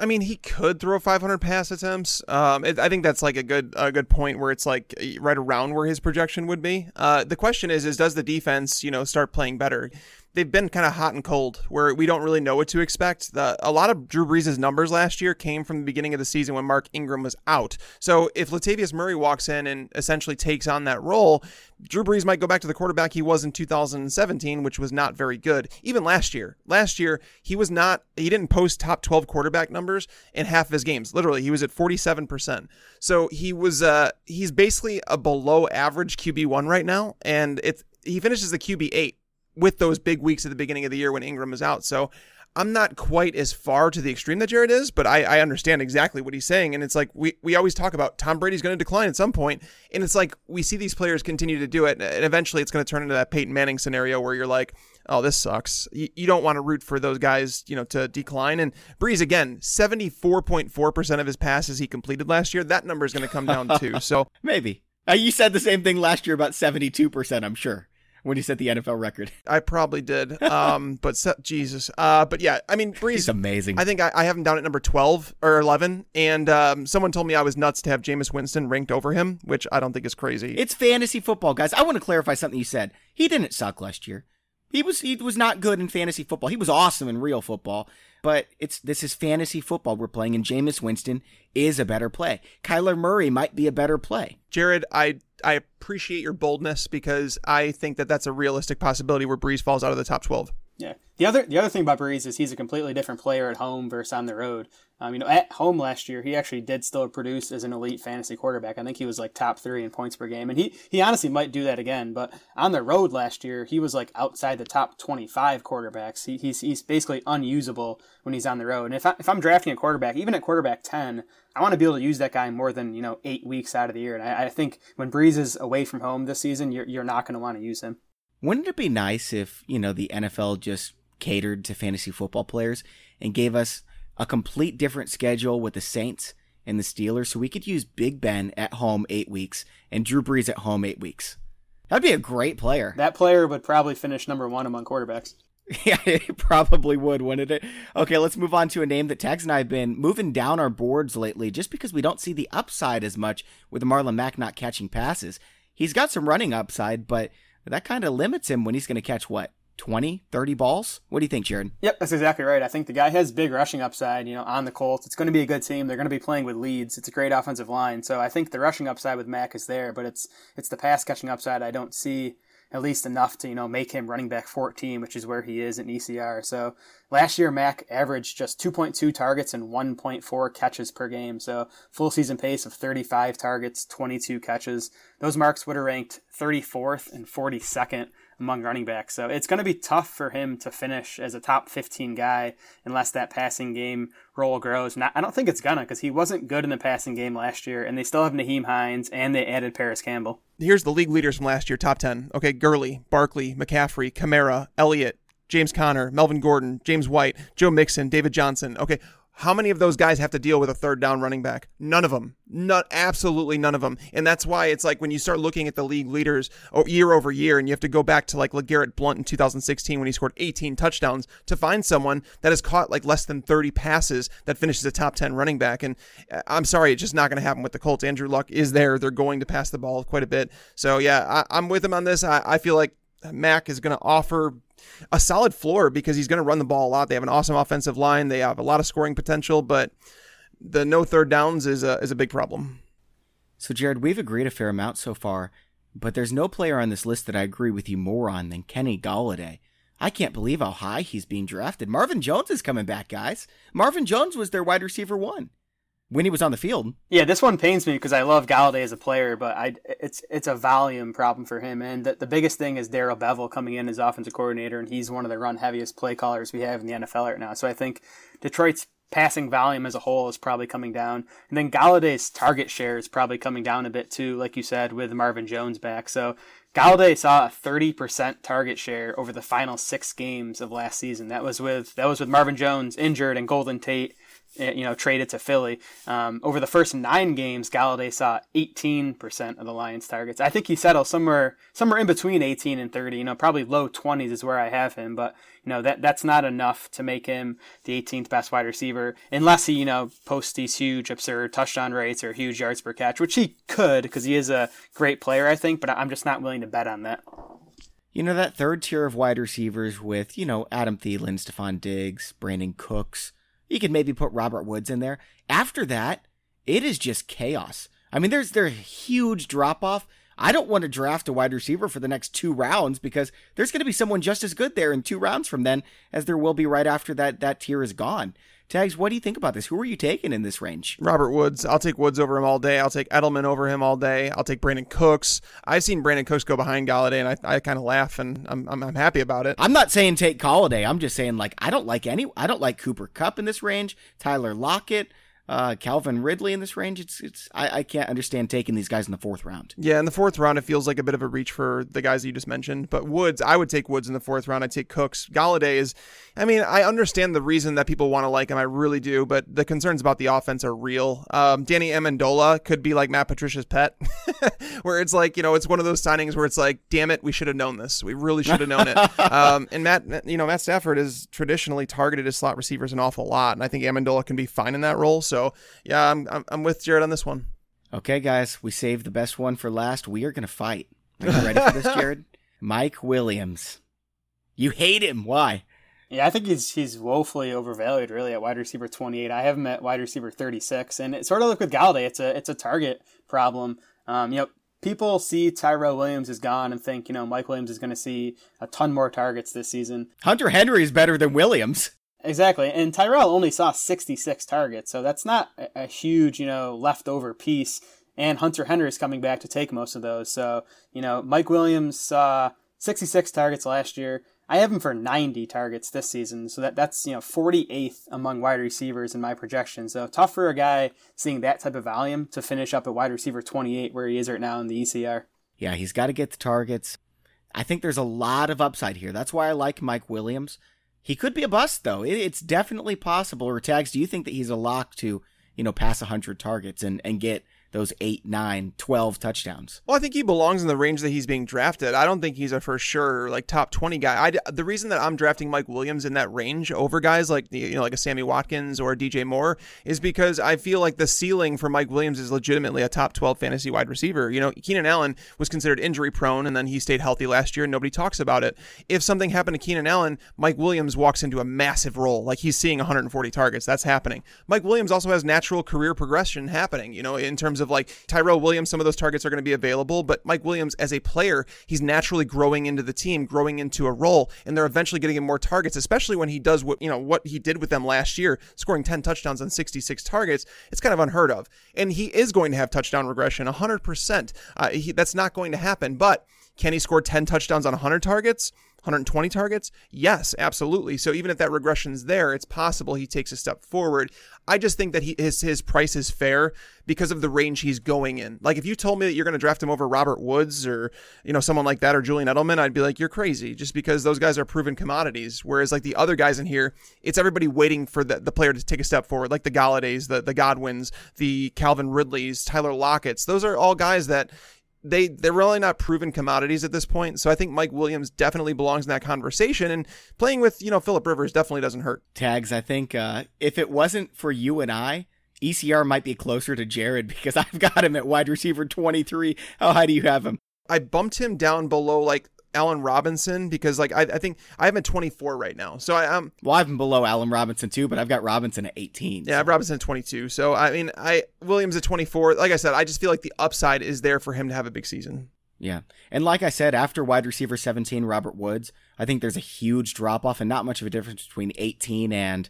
I mean, he could throw 500 pass attempts. Um, it, I think that's like a good a good point where it's like right around where his projection would be. Uh, the question is, is does the defense, you know, start playing better? They've been kind of hot and cold where we don't really know what to expect. The, a lot of Drew Brees' numbers last year came from the beginning of the season when Mark Ingram was out. So if Latavius Murray walks in and essentially takes on that role, Drew Brees might go back to the quarterback he was in 2017, which was not very good. Even last year. Last year, he was not, he didn't post top 12 quarterback numbers in half of his games. Literally, he was at 47%. So he was, uh, he's basically a below average QB1 right now. And it's, he finishes the QB eight with those big weeks at the beginning of the year when Ingram is out. So I'm not quite as far to the extreme that Jared is, but I, I understand exactly what he's saying. And it's like we, we always talk about Tom Brady's going to decline at some point, And it's like we see these players continue to do it. And eventually it's going to turn into that Peyton Manning scenario where you're like, oh, this sucks. You, you don't want to root for those guys, you know, to decline. And Brees, again, 74.4% of his passes he completed last year. That number is going to come down too. So maybe. Uh, you said the same thing last year about 72%, I'm sure when he set the NFL record. I probably did. Um, but se- Jesus. Uh, but yeah, I mean, Brees. He's amazing. I think I, I have him down at number 12 or 11. And um, someone told me I was nuts to have Jameis Winston ranked over him, which I don't think is crazy. It's fantasy football, guys. I want to clarify something you said. He didn't suck last year. He was he was not good in fantasy football. He was awesome in real football, but it's this is fantasy football we're playing, and Jameis Winston is a better play. Kyler Murray might be a better play. Jared, I I appreciate your boldness because I think that that's a realistic possibility where Brees falls out of the top twelve. Yeah. The other the other thing about Brees is he's a completely different player at home versus on the road. Um, you know, at home last year, he actually did still produce as an elite fantasy quarterback. I think he was like top three in points per game, and he he honestly might do that again. But on the road last year, he was like outside the top twenty five quarterbacks. He, he's he's basically unusable when he's on the road. And if I, if I'm drafting a quarterback, even at quarterback ten, I want to be able to use that guy more than you know eight weeks out of the year. And I, I think when Brees is away from home this season, you're you're not going to want to use him. Wouldn't it be nice if you know the NFL just catered to fantasy football players and gave us a complete different schedule with the Saints and the Steelers, so we could use Big Ben at home eight weeks and Drew Brees at home eight weeks. That'd be a great player. That player would probably finish number one among quarterbacks. Yeah, it probably would, wouldn't it? Okay, let's move on to a name that Tags and I have been moving down our boards lately just because we don't see the upside as much with Marlon Mack not catching passes. He's got some running upside, but that kind of limits him when he's going to catch what? 20, 30 balls? What do you think, Jared? Yep, that's exactly right. I think the guy has big rushing upside, you know, on the Colts. It's going to be a good team. They're going to be playing with leads. It's a great offensive line. So I think the rushing upside with Mack is there, but it's it's the pass catching upside I don't see at least enough to, you know, make him running back 14, which is where he is in ECR. So last year, Mack averaged just 2.2 targets and 1.4 catches per game. So full season pace of 35 targets, 22 catches. Those marks would have ranked 34th and 42nd among running backs. So it's going to be tough for him to finish as a top 15 guy unless that passing game role grows. And I don't think it's gonna because he wasn't good in the passing game last year, and they still have Nyheim Hines and they added Parris Campbell. Here's the league leaders from last year, top 10. Okay, Gurley, Barkley, McCaffrey, Kamara, Elliott, James Conner, Melvin Gordon, James White, Joe Mixon, David Johnson. Okay, how many of those guys have to deal with a third down running back? None of them. Not absolutely none of them. And that's why it's like when you start looking at the league leaders year over year, and you have to go back to like LeGarrette Blunt in 2016 when he scored 18 touchdowns to find someone that has caught like less than 30 passes that finishes a top 10 running back. And uh, I'm sorry, it's just not going to happen with the Colts. Andrew Luck is there. They're going to pass the ball quite a bit. So yeah, I, am with him on this. I, I feel like Mack is going to offer a solid floor because he's going to run the ball a lot. They have an awesome offensive line. They have a lot of scoring potential, but the no third downs is a is a big problem. So Jared, we've agreed a fair amount so far, but there's no player on this list that I agree with you more on than Kenny Golladay. I can't believe how high he's being drafted. Marvin Jones is coming back, guys. Marvin Jones was their wide receiver one when he was on the field. Yeah, this one pains me because I love Golladay as a player, but I it's it's a volume problem for him. And the, the biggest thing is Darrell Bevell coming in as offensive coordinator, and he's one of the run heaviest play callers we have in the NFL right now. So I think Detroit's passing volume as a whole is probably coming down, and then Golladay's target share is probably coming down a bit too, like you said, with Marvin Jones back. So Golladay saw a 30% target share over the final six games of last season. That was with that was with Marvin Jones injured and Golden Tate you know, traded to Philly. Um, over the first nine games, Golladay saw 18% of the Lions' targets. I think he settles somewhere somewhere in between 18 and 30. You know, probably low 20s is where I have him, but you know that that's not enough to make him the 18th best wide receiver unless he you know posts these huge absurd touchdown rates or huge yards per catch, which he could because he is a great player, I think. But I'm just not willing to bet on that. You know that third tier of wide receivers with you know Adam Thielen, Stefon Diggs, Brandin Cooks you could maybe put Robert Woods in there. After that, it is just chaos. I mean, there's there's a huge drop off. I don't want to draft a wide receiver for the next two rounds because there's going to be someone just as good there in two rounds from then as there will be right after that that tier is gone. Tags, what do you think about this? Who are you taking in this range? Robert Woods. I'll take Woods over him all day. I'll take Edelman over him all day. I'll take Brandin Cooks. I've seen Brandin Cooks go behind Golladay, and I, I kind of laugh, and I'm, I'm, I'm happy about it. I'm not saying take Golladay. I'm just saying like I don't like any. I don't like Cooper Kupp in this range. Tyler Lockett uh, Calvin Ridley in this range. It's it's I, I can't understand taking these guys in the fourth round. Yeah, in the fourth round, it feels like a bit of a reach for the guys that you just mentioned. But Woods, I would take Woods in the fourth round. I'd take Cooks. Golladay is, I mean, I understand the reason that people want to like him. I really do. But the concerns about the offense are real. Um, Danny Amendola could be like Matt Patricia's pet, where it's like you know it's one of those signings where it's like, damn it, we should have known this. We really should have known it. um, and Matt, you know, Matt Stafford is traditionally targeted as slot receivers an awful lot, and I think Amendola can be fine in that role. So yeah, I'm, I'm, I'm with Jared on this one. Okay, guys, we saved the best one for last. We are going to fight. Are you ready for this, Jared? Mike Williams. You hate him. Why? Yeah, I think he's he's woefully overvalued really at wide receiver 28. I have him at wide receiver 36, and it's sort of like with Golladay. It's a it's a target problem. Um, you know, people see Tyrell Williams is gone and think, you know, Mike Williams is going to see a ton more targets this season. Hunter Henry is better than Williams. Exactly. And Tyrell only saw 66 targets, so that's not a huge, you know, leftover piece. And Hunter Henry is coming back to take most of those. So, you know, Mike Williams saw 66 targets last year. I have him for 90 targets this season, so that that's you know 48th among wide receivers in my projection. So tough for a guy seeing that type of volume to finish up at wide receiver 28 where he is right now in the ECR. Yeah, he's got to get the targets. I think there's a lot of upside here. That's why I like Mike Williams. He could be a bust though. It, it's definitely possible. Or tags, do you think that he's a lock to you know pass 100 targets and and get those 8, 9, 12 touchdowns. Well, I think he belongs in the range that he's being drafted. I don't think he's a for sure like top 20 guy. I, the reason that I'm drafting Mike Williams in that range over guys like you know like a Sammy Watkins or a DJ Moore is because I feel like the ceiling for Mike Williams is legitimately a top 12 fantasy wide receiver. You know, Keenan Allen was considered injury prone and then he stayed healthy last year and nobody talks about it. If something happened to Keenan Allen, Mike Williams walks into a massive role. Like he's seeing 140 targets. That's happening. Mike Williams also has natural career progression happening, you know, in terms of of like Tyrell Williams, some of those targets are going to be available, but Mike Williams as a player, he's naturally growing into the team, growing into a role, and they're eventually getting him more targets, especially when he does what, you know, what he did with them last year, scoring 10 touchdowns on 66 targets. It's kind of unheard of. And he is going to have touchdown regression 100%. Uh, he, that's not going to happen, but can he score 10 touchdowns on 100 targets? 120 targets? Yes, absolutely. So even if that regression's there, it's possible he takes a step forward. I just think that he, his his price is fair because of the range he's going in. Like if you told me that you're going to draft him over Robert Woods or you know someone like that or Julian Edelman, I'd be like you're crazy just because those guys are proven commodities. Whereas like the other guys in here, it's everybody waiting for the, the player to take a step forward, like the Golladays, the the Godwins, the Calvin Ridleys, Tyler Lockett's. Those are all guys that they they're really not proven commodities at this point. So I think Mike Williams definitely belongs in that conversation. And playing with you know Philip Rivers definitely doesn't hurt. Tags. I think uh, if it wasn't for you and I. ECR might be closer to Jared because I've got him at wide receiver 23. How high do you have him? I bumped him down below like Allen Robinson because like I, I think I have him at 24 right now. So I um well I have him below Allen Robinson too, but I've got Robinson at 18. Yeah, I have Robinson at 22. So I mean I Williams at 24. Like I said, I just feel like the upside is there for him to have a big season. Yeah. And like I said, after wide receiver 17, Robert Woods, I think there's a huge drop off and not much of a difference between 18 and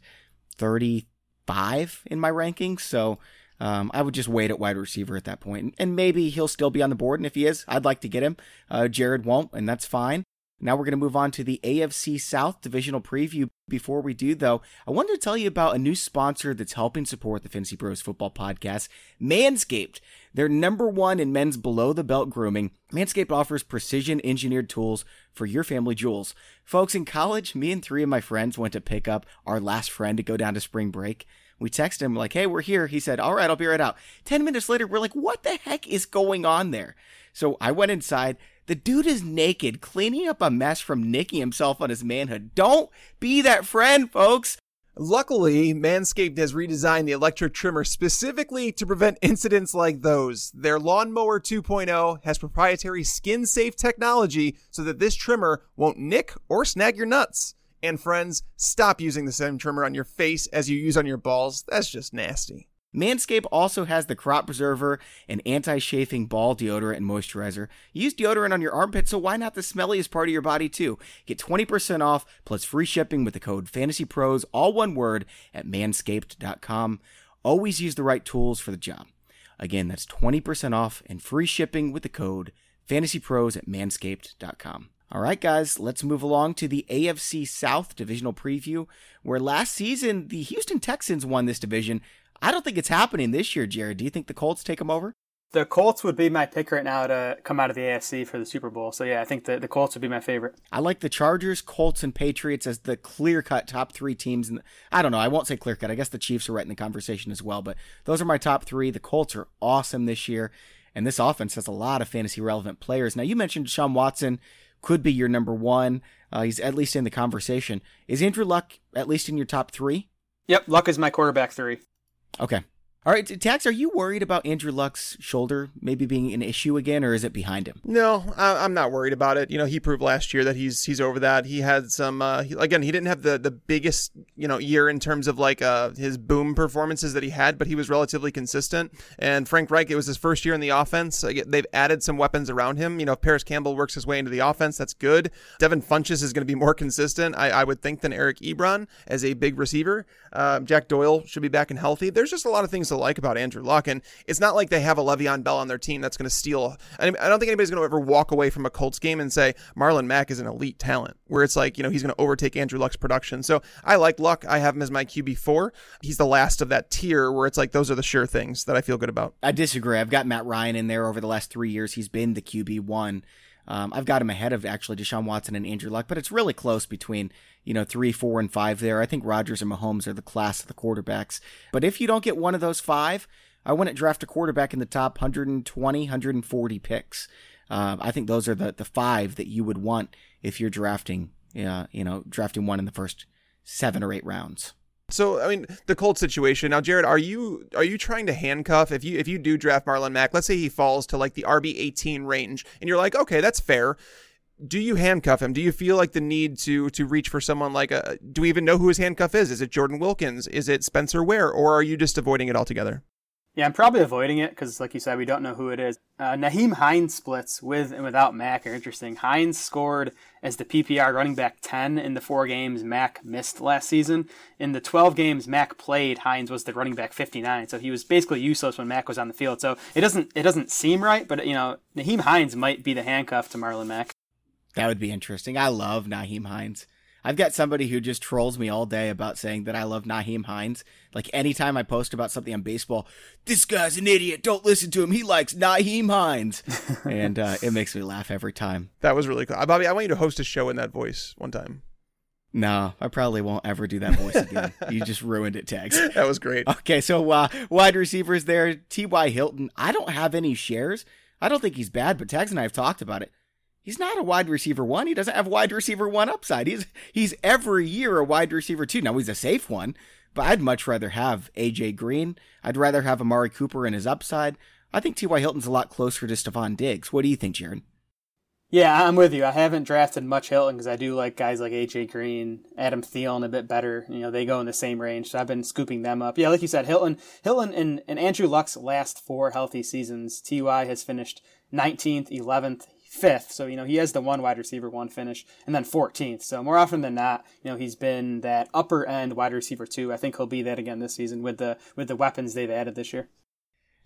35 in my rankings. So um, I would just wait at wide receiver at that point, and maybe he'll still be on the board. And if he is, I'd like to get him. Uh, Jared won't, and that's fine. Now we're going to move on to the AFC South divisional preview. Before we do, though, I wanted to tell you about a new sponsor that's helping support the Fantasy Pros Football Podcast, Manscaped. They're number one in men's below the belt grooming. Manscaped offers precision engineered tools for your family jewels. Folks, in college, me and three of my friends went to pick up our last friend to go down to spring break. We texted him like, "Hey, we're here." He said, "All right, I'll be right out." 10 minutes later, we're like, "What the heck is going on there?" So I went inside. The dude is naked, cleaning up a mess from nicking himself on his manhood. Don't be that friend, folks. Luckily, Manscaped has redesigned the electric trimmer specifically to prevent incidents like those. Their Lawnmower 2.0 has proprietary skin safe technology so that this trimmer won't nick or snag your nuts. And friends, stop using the same trimmer on your face as you use on your balls. That's just nasty. Manscaped also has the Crop Preserver, an anti chafing ball deodorant and moisturizer. use deodorant on your armpits, so why not the smelliest part of your body too? Get 20% off plus free shipping with the code FANTASYPROS, all one word, at manscaped.com. Always use the right tools for the job. Again, that's 20% off and free shipping with the code FANTASYPROS at manscaped.com. All right, guys, let's move along to the AFC South divisional preview, where last season the Houston Texans won this division. I don't think it's happening this year, Jared. Do you think the Colts take them over? The Colts would be my pick right now to come out of the AFC for the Super Bowl. So, yeah, I think the, the Colts would be my favorite. I like the Chargers, Colts, and Patriots as the clear cut top three teams. And I don't know. I won't say clear cut. I guess the Chiefs are right in the conversation as well. But those are my top three. The Colts are awesome this year. And this offense has a lot of fantasy relevant players. Now, you mentioned Sean Watson could be your number one. Uh, he's at least in the conversation. Is Andrew Luck at least in your top three? Yep, Luck is my quarterback three. Okay. All right, Tags, are you worried about Andrew Luck's shoulder maybe being an issue again, or is it behind him? No, I, am not worried about it. You know, he proved last year that he's he's over that. He had some uh, he, again. He didn't have the the biggest you know year in terms of like uh, his boom performances that he had, but he was relatively consistent. And Frank Reich, it was his first year in the offense. They've added some weapons around him. You know, if Parris Campbell works his way into the offense, that's good. Devin Funchess is going to be more consistent, I, I would think, than Eric Ebron as a big receiver. Uh, Jack Doyle should be back and healthy. There's just a lot of things to like about Andrew Luck, and it's not like they have a Le'Veon Bell on their team that's going to steal. I, I don't think anybody's going to ever walk away from a Colts game and say Marlon Mack is an elite talent, where it's like you know he's going to overtake Andrew Luck's production. So I like Luck. I have him as my QB four. He's the last of that tier where it's like those are the sure things that I feel good about. I disagree. I've got Matt Ryan in there over the last three years. He's been the QB one. Um, I've got him ahead of actually Deshaun Watson and Andrew Luck, but it's really close between you know three, four, and five there. I think Rodgers and Mahomes are the class of the quarterbacks. But if you don't get one of those five, I wouldn't draft a quarterback in the top 120, 140 picks. Uh, I think those are the the five that you would want if you're drafting, uh, you know, drafting one in the first seven or eight rounds. So I mean the Colts situation now, Jared. Are you are you trying to handcuff if you if you do draft Marlon Mack? Let's say he falls to like the RB eighteen range, and you're like, okay, that's fair. Do you handcuff him? Do you feel like the need to to reach for someone like a? Do we even know who his handcuff is? Is it Jordan Wilkins? Is it Spencer Ware? Or are you just avoiding it altogether? Yeah, I'm probably avoiding it because, like you said, we don't know who it is. Uh, Nyheim Hines splits with and without Mack are interesting. Hines scored as the PPR running back 10 in the four games Mack missed last season. In the 12 games Mack played, Hines was the running back 59, so he was basically useless when Mack was on the field. So it doesn't it doesn't seem right, but you know, Nyheim Hines might be the handcuff to Marlon Mack. That would be interesting. I love Nyheim Hines. I've got somebody who just trolls me all day about saying that I love Nyheim Hines. Like anytime I post about something on baseball, this guy's an idiot. Don't listen to him. He likes Nyheim Hines, and uh, it makes me laugh every time. That was really cool, Bobby. I want you to host a show in that voice one time. No, I probably won't ever do that voice again. you just ruined it, Tags. That was great. Okay, so uh, wide receivers there. T.Y. Hilton. I don't have any shares. I don't think he's bad, but Tags and I have talked about it he's not a wide receiver one. He doesn't have wide receiver one upside. He's he's every year a wide receiver two. Now he's a safe one, but I'd much rather have AJ Green. I'd rather have Amari Cooper in his upside. I think T.Y. Hilton's a lot closer to Stefon Diggs. What do you think, Jared? Yeah, I'm with you. I haven't drafted much Hilton because I do like guys like AJ Green, Adam Thielen a bit better. You know, they go in the same range, so I've been scooping them up. Yeah, like you said, Hilton, Hilton, and, and Andrew Luck's last four healthy seasons, Ty has finished 19th, 11th fifth. So, you know, he has the one wide receiver one finish and then 14th. So more often than not, you know, he's been that upper end wide receiver two. I think he'll be that again this season with the with the weapons they've added this year.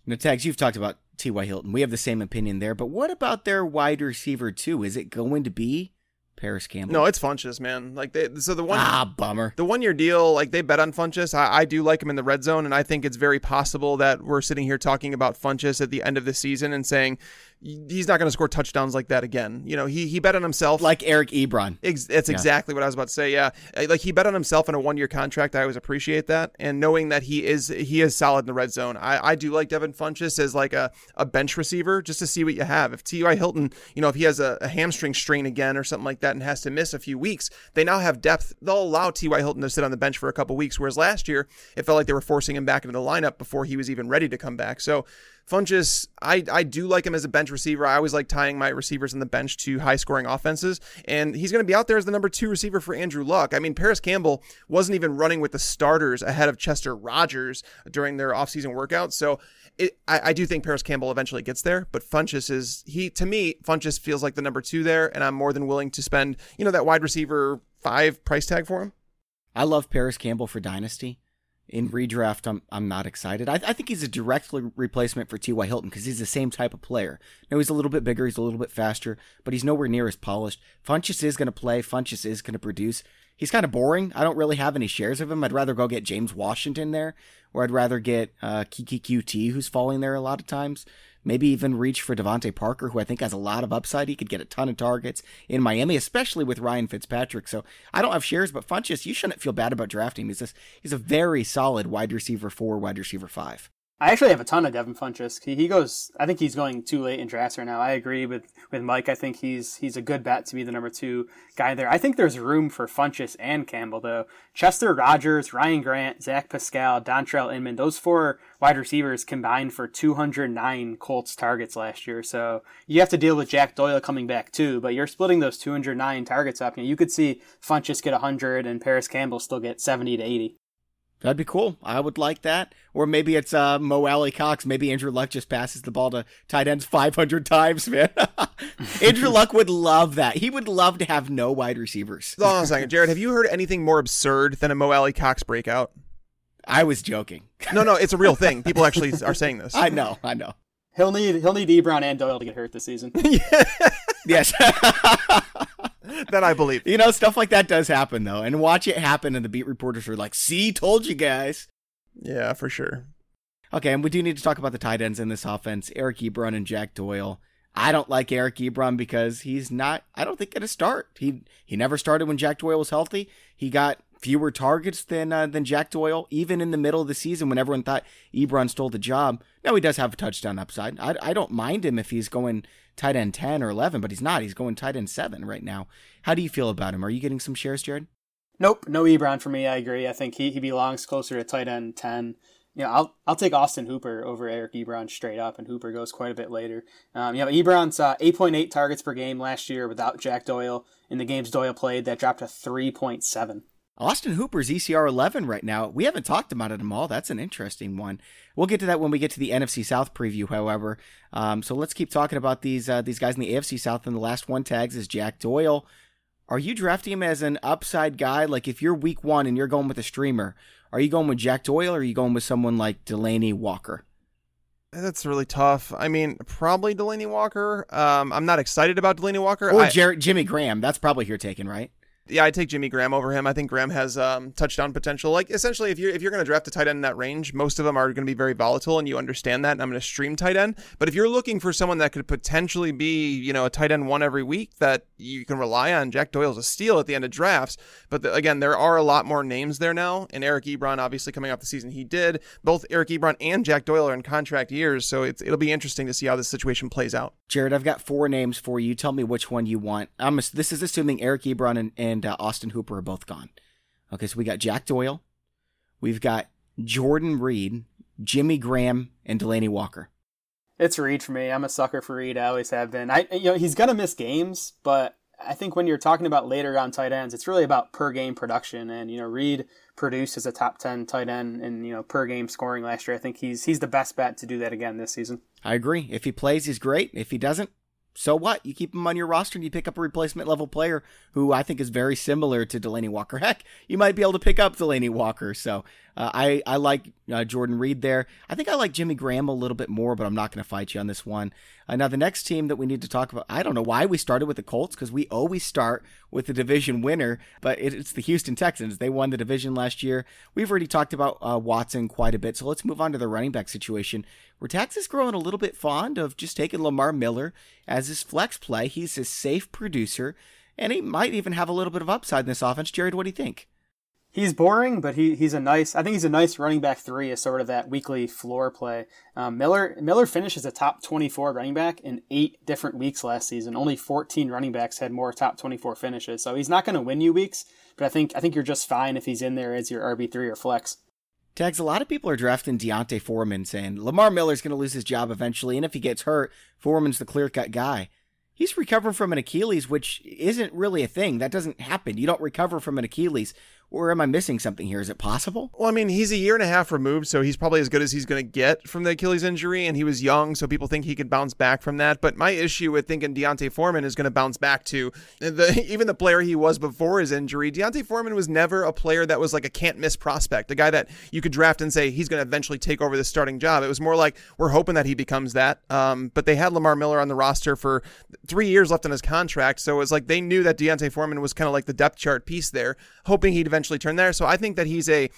Now, Tags, you've talked about T.Y. Hilton. We have the same opinion there, but what about their wide receiver two? Is it going to be Parris Campbell. No, it's Funchess, man. Like they, so the one ah bummer. The one year deal, like they bet on Funchess. I, I do like him in the red zone, and I think it's very possible that we're sitting here talking about Funchess at the end of the season and saying he's not going to score touchdowns like that again. You know, he he bet on himself like Eric Ebron. Ex- that's yeah. exactly what I was about to say. Yeah, uh, like he bet on himself in a one year contract. I always appreciate that, and knowing that he is he is solid in the red zone. I, I do like Devin Funchess as like a, a bench receiver just to see what you have. If T.Y. Hilton, you know, if he has a, a hamstring strain again or something like that and has to miss a few weeks, they now have depth. They'll allow T.Y. Hilton to sit on the bench for a couple weeks, whereas last year it felt like they were forcing him back into the lineup before he was even ready to come back. So Funchess, I, I do like him as a bench receiver. I always like tying my receivers on the bench to high scoring offenses. And he's going to be out there as the number two receiver for Andrew Luck. I mean, Parris Campbell wasn't even running with the starters ahead of Chester Rogers during their offseason workouts. So it, I, I, do think Parris Campbell eventually gets there, but Funchess is he to me, Funchess feels like the number two there, and I'm more than willing to spend, you know, that wide receiver five price tag for him. I love Parris Campbell for Dynasty in redraft, I'm I'm not excited. I, I think he's a direct replacement for T.Y. Hilton because he's the same type of player. No, he's a little bit bigger, he's a little bit faster, but he's nowhere near as polished. Funchess is going to play. Funchess is going to produce. He's kind of boring. I don't really have any shares of him. I'd rather go get James Washington there, or I'd rather get uh, Keke Coutee, who's falling there a lot of times. Maybe even reach for DeVante Parker, who I think has a lot of upside. He could get a ton of targets in Miami, especially with Ryan Fitzpatrick. So I don't have shares, but Funchess, you shouldn't feel bad about drafting him. He's, a, he's a very solid wide receiver four, wide receiver five. I actually have a ton of Devin Funchess. He, he goes. I think he's going too late in drafts right now. I agree with, with Mike. I think he's he's a good bet to be the number two guy there. I think there's room for Funchess and Campbell though. Chester Rogers, Ryan Grant, Zach Pascal, Dontrelle Inman. Those four wide receivers combined for 209 Colts targets last year. So you have to deal with Jack Doyle coming back too. But you're splitting those 209 targets up. You, know, you could see Funchess get 100 and Parris Campbell still get 70 to 80. That'd be cool. I would like that. Or maybe it's uh, Mo Alie-Cox. Maybe Andrew Luck just passes the ball to tight ends 500 times, man. Andrew Luck would love that. He would love to have no wide receivers. Hold on a second. Jared, have you heard anything more absurd than a Mo Alie-Cox breakout? I was joking. No, no, it's a real thing. People actually are saying this. I know, I know. He'll need he'll need Ebron and Doyle to get hurt this season. yes. That I believe. You know, stuff like that does happen though, and watch it happen, and the beat reporters are like, "See, told you guys." Yeah, for sure. Okay, and we do need to talk about the tight ends in this offense: Eric Ebron and Jack Doyle. I don't like Eric Ebron because he's not. I don't think going to start. He he never started when Jack Doyle was healthy. He got fewer targets than uh, than Jack Doyle, even in the middle of the season when everyone thought Ebron stole the job. Now he does have a touchdown upside. I I don't mind him if he's going tight end 10 or 11, but he's not. He's going tight end 7 right now. How do you feel about him? Are you getting some shares, Jared? Nope, no Ebron for me. I agree. I think he, he belongs closer to tight end 10. You know, I'll I'll take Austin Hooper over Eric Ebron straight up, and Hooper goes quite a bit later. Um, you know, Ebron's uh, 8.8 targets per game last year without Jack Doyle. In the games Doyle played, that dropped to 3.7. Austin Hooper's ECR 11 right now. We haven't talked about it at all. That's an interesting one. We'll get to that when we get to the NFC South preview, however. Um, so let's keep talking about these uh, these guys in the AFC South. And the last one tags is Jack Doyle. Are you drafting him as an upside guy? Like if you're week one and you're going with a streamer, are you going with Jack Doyle or are you going with someone like Delanie Walker? That's really tough. I mean, probably Delanie Walker. Um, I'm not excited about Delanie Walker. Or I, Jared, Jimmy Graham. That's probably your taking, right? Yeah, I take Jimmy Graham over him. I think Graham has um, touchdown potential. Like essentially, if you're if you're going to draft a tight end in that range, most of them are going to be very volatile, and you understand that. And I'm going to stream tight end. But if you're looking for someone that could potentially be, you know, a tight end one every week that you can rely on, Jack Doyle's a steal at the end of drafts. But the, again, there are a lot more names there now, and Eric Ebron obviously coming off the season he did. Both Eric Ebron and Jack Doyle are in contract years, so it's, it'll be interesting to see how this situation plays out. Jared, I've got four names for you. Tell me which one you want. I'm, this is assuming Eric Ebron and, and uh, Austin Hooper are both gone. Okay, so we got Jack Doyle, we've got Jordan Reed, Jimmy Graham, and Delanie Walker. It's Reed for me. I'm a sucker for Reed. I always have been. I you know he's gonna miss games, but I think when you're talking about later on tight ends, it's really about per game production. And you know Reed produced as a top ten tight end in you know per game scoring last year. I think he's he's the best bet to do that again this season. I agree. If he plays, he's great. If he doesn't, so what? You keep him on your roster and you pick up a replacement level player who I think is very similar to Delanie Walker. Heck, you might be able to pick up Delanie Walker. So uh, I I like uh, Jordan Reed there. I think I like Jimmy Graham a little bit more, but I'm not going to fight you on this one. Uh, now the next team that we need to talk about, I don't know why we started with the Colts because we always start with the division winner, but it, it's the Houston Texans. They won the division last year. We've already talked about uh, Watson quite a bit, so let's move on to the running back situation. Where Texas growing a little bit fond of just taking Lamar Miller as his flex play. He's a safe producer, and he might even have a little bit of upside in this offense. Jared, what do you think? He's boring, but he, he's a nice. I think he's a nice running back three as sort of that weekly floor play. Um, Miller Miller finishes a top twenty four running back in eight different weeks last season. Only fourteen running backs had more top twenty four finishes, so he's not going to win you weeks. But I think I think you're just fine if he's in there as your RB three or flex. Tags, a lot of people are drafting D'Onta Foreman saying Lamar Miller's going to lose his job eventually, and if he gets hurt, Foreman's the clear cut guy he's recovering from an Achilles, which isn't really a thing. That doesn't happen. You don't recover from an Achilles or am I missing something here? Is it possible? Well, I mean, he's a year and a half removed, so he's probably as good as he's going to get from the Achilles injury, and he was young, so people think he could bounce back from that. But my issue with thinking D'Onta Foreman is going to bounce back to the even the player he was before his injury. D'Onta Foreman was never a player that was like a can't miss prospect, a guy that you could draft and say he's going to eventually take over the starting job. It was more like we're hoping that he becomes that. Um, but they had Lamar Miller on the roster for three years left on his contract, so it was like they knew that D'Onta Foreman was kind of like the depth chart piece there, hoping he'd eventually turn there. So I think that he's a,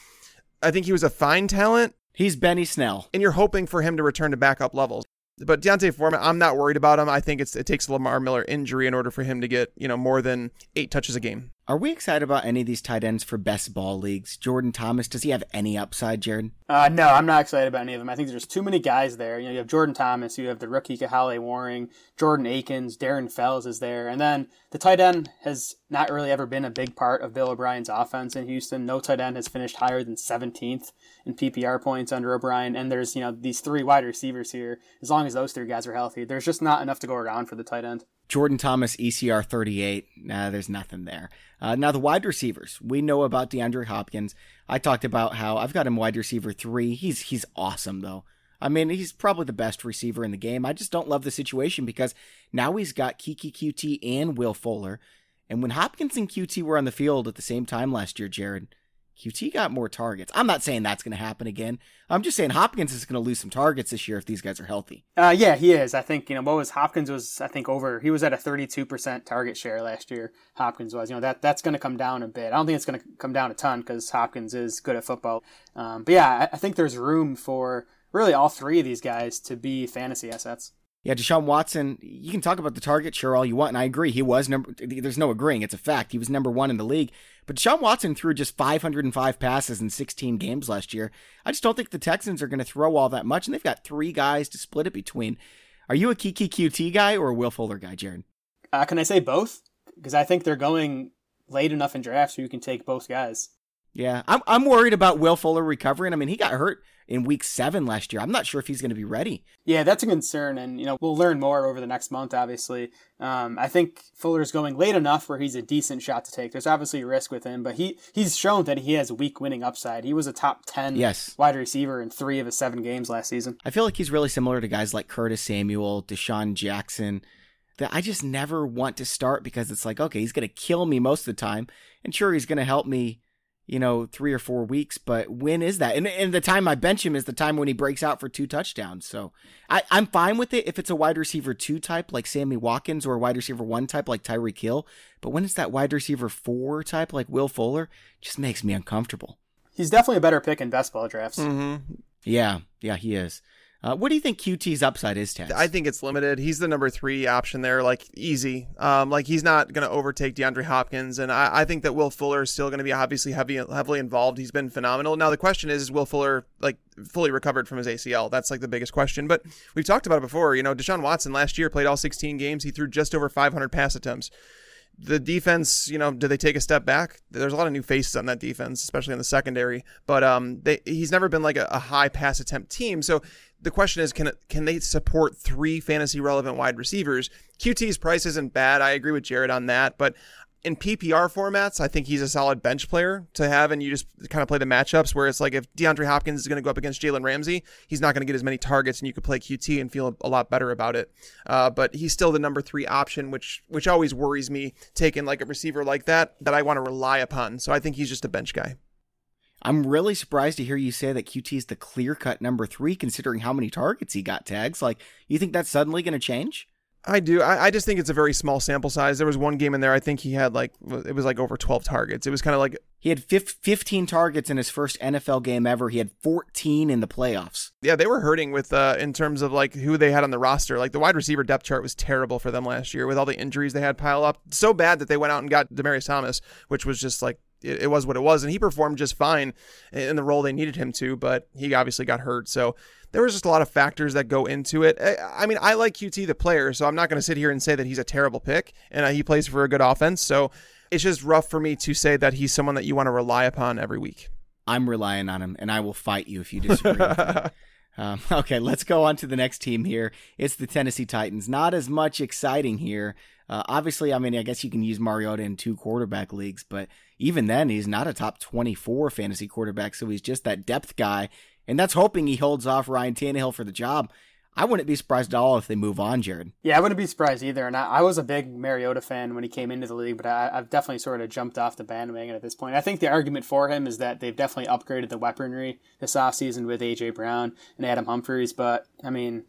I think he was a fine talent. He's Benny Snell, and you're hoping for him to return to backup levels. But D'Onta Foreman, I'm not worried about him. I think it's it takes Lamar Miller injury in order for him to get you know more than eight touches a game. Are we excited about any of these tight ends for best ball leagues? Jordan Thomas, does he have any upside, Jared? Uh, no, I'm not excited about any of them. I think there's too many guys there. You know, you have Jordan Thomas, you have the rookie Kahale Warring, Jordan Akins, Darren Fells is there, and then the tight end has not really ever been a big part of Bill O'Brien's offense in Houston. No tight end has finished higher than 17th in PPR points under O'Brien, and there's you know these three wide receivers here. As long as those three guys are healthy, there's just not enough to go around for the tight end. Jordan Thomas, ECR 38. Nah, there's nothing there. Uh, now, the wide receivers. We know about DeAndre Hopkins. I talked about how I've got him wide receiver three. He's he's awesome, though. I mean, he's probably the best receiver in the game. I just don't love the situation because now he's got Keke Coutee and Will Fuller. And when Hopkins and Coutee were on the field at the same time last year, Jared, Coutee got more targets. I'm not saying that's going to happen again. I'm just saying Hopkins is going to lose some targets this year if these guys are healthy. Uh, yeah, he is. I think you know what was Hopkins was I think over. He was at a 32 percent target share last year. Hopkins was. You know that that's going to come down a bit. I don't think it's going to come down a ton because Hopkins is good at football. Um, but yeah, I, I think there's room for really all three of these guys to be fantasy assets. Yeah, Deshaun Watson, you can talk about the target share all you want, and I agree. He was number, there's no agreeing, it's a fact. He was number one in the league. But Deshaun Watson threw just 505 passes in 16 games last year. I just don't think the Texans are going to throw all that much, and they've got three guys to split it between. Are you a Keke Coutee guy or a Will Fuller guy, Jared? Uh, can I say both? Because I think they're going late enough in drafts so you can take both guys. Yeah, I'm I'm worried about Will Fuller recovering. I mean, he got hurt in week seven last year. I'm not sure if he's going to be ready. Yeah, that's a concern, and you know we'll learn more over the next month. Obviously, um, I think Fuller's going late enough where he's a decent shot to take. There's obviously a risk with him, but he he's shown that he has a week winning upside. He was a top ten yes. wide receiver in three of his seven games last season. I feel like he's really similar to guys like Curtis Samuel, DeSean Jackson. That I just never want to start because it's like, okay, he's going to kill me most of the time, and sure, he's going to help me you know, three or four weeks. But when is that? And, and the time I bench him is the time when he breaks out for two touchdowns. So I, I'm fine with it if it's a wide receiver two type like Sammy Watkins or a wide receiver one type like Tyreek Hill. But when it's that wide receiver four type like Will Fuller, just makes me uncomfortable. He's definitely a better pick in best ball drafts. Mm-hmm. Yeah, yeah, he is. Uh, what do you think Coutee's upside is, Ted? I think it's limited. He's the number three option there, like easy. Um, like he's not going to overtake DeAndre Hopkins, and I, I, think that Will Fuller is still going to be obviously heavy, heavily involved. He's been phenomenal. Now the question is, is Will Fuller like fully recovered from his ACL? That's like the biggest question. But we've talked about it before. You know, Deshaun Watson last year played all 16 games. He threw just over 500 pass attempts the defense, you know, did they take a step back? There's a lot of new faces on that defense, especially in the secondary. But um, they, he's never been like a, a, high pass attempt team. So the question is, can can they support three fantasy relevant wide receivers? Coutee's price isn't bad. I agree with Jared on that, but in PPR formats, I think he's a solid bench player to have, and you just kind of play the matchups where it's like if DeAndre Hopkins is going to go up against Jalen Ramsey, he's not going to get as many targets, and you could play Coutee and feel a lot better about it. Uh, but he's still the number three option, which which always worries me taking like a receiver like that that I want to rely upon. So I think he's just a bench guy. I'm really surprised to hear you say that Coutee is the clear cut number three, considering how many targets he got tags. Like, you think that's suddenly going to change? I do. I, I, just think it's a very small sample size. There was one game in there. I think he had like it was like over twelve targets. It was kind of like he had 15 targets in his first NFL game ever. He had 14 in the playoffs. Yeah, they were hurting with uh, in terms of like who they had on the roster. Like the wide receiver depth chart was terrible for them last year with all the injuries they had pile up. So bad that they went out and got Demaryius Thomas, which was just like it, it was what it was, and he performed just fine in the role they needed him to. But he obviously got hurt, so there was just a lot of factors that go into it. I mean, I like Coutee the player, so I'm not going to sit here and say that he's a terrible pick, and uh, he plays for a good offense. So it's just rough for me to say that he's someone that you want to rely upon every week. I'm relying on him, and I will fight you if you disagree. um, okay, let's go on to the next team here. It's the Tennessee Titans. Not as much exciting here. Uh, obviously, I mean, I guess you can use Mariota in two quarterback leagues, but even then, he's not a top 24 fantasy quarterback, so he's just that depth guy and that's hoping he holds off Ryan Tannehill for the job. I wouldn't be surprised at all if they move on, Jared. Yeah, I wouldn't be surprised either. And I, I was a big Mariota fan when he came into the league, but I, have definitely sort of jumped off the bandwagon at this point. I think the argument for him is that they've definitely upgraded the weaponry this offseason with A.J. Brown and Adam Humphries. But, I mean,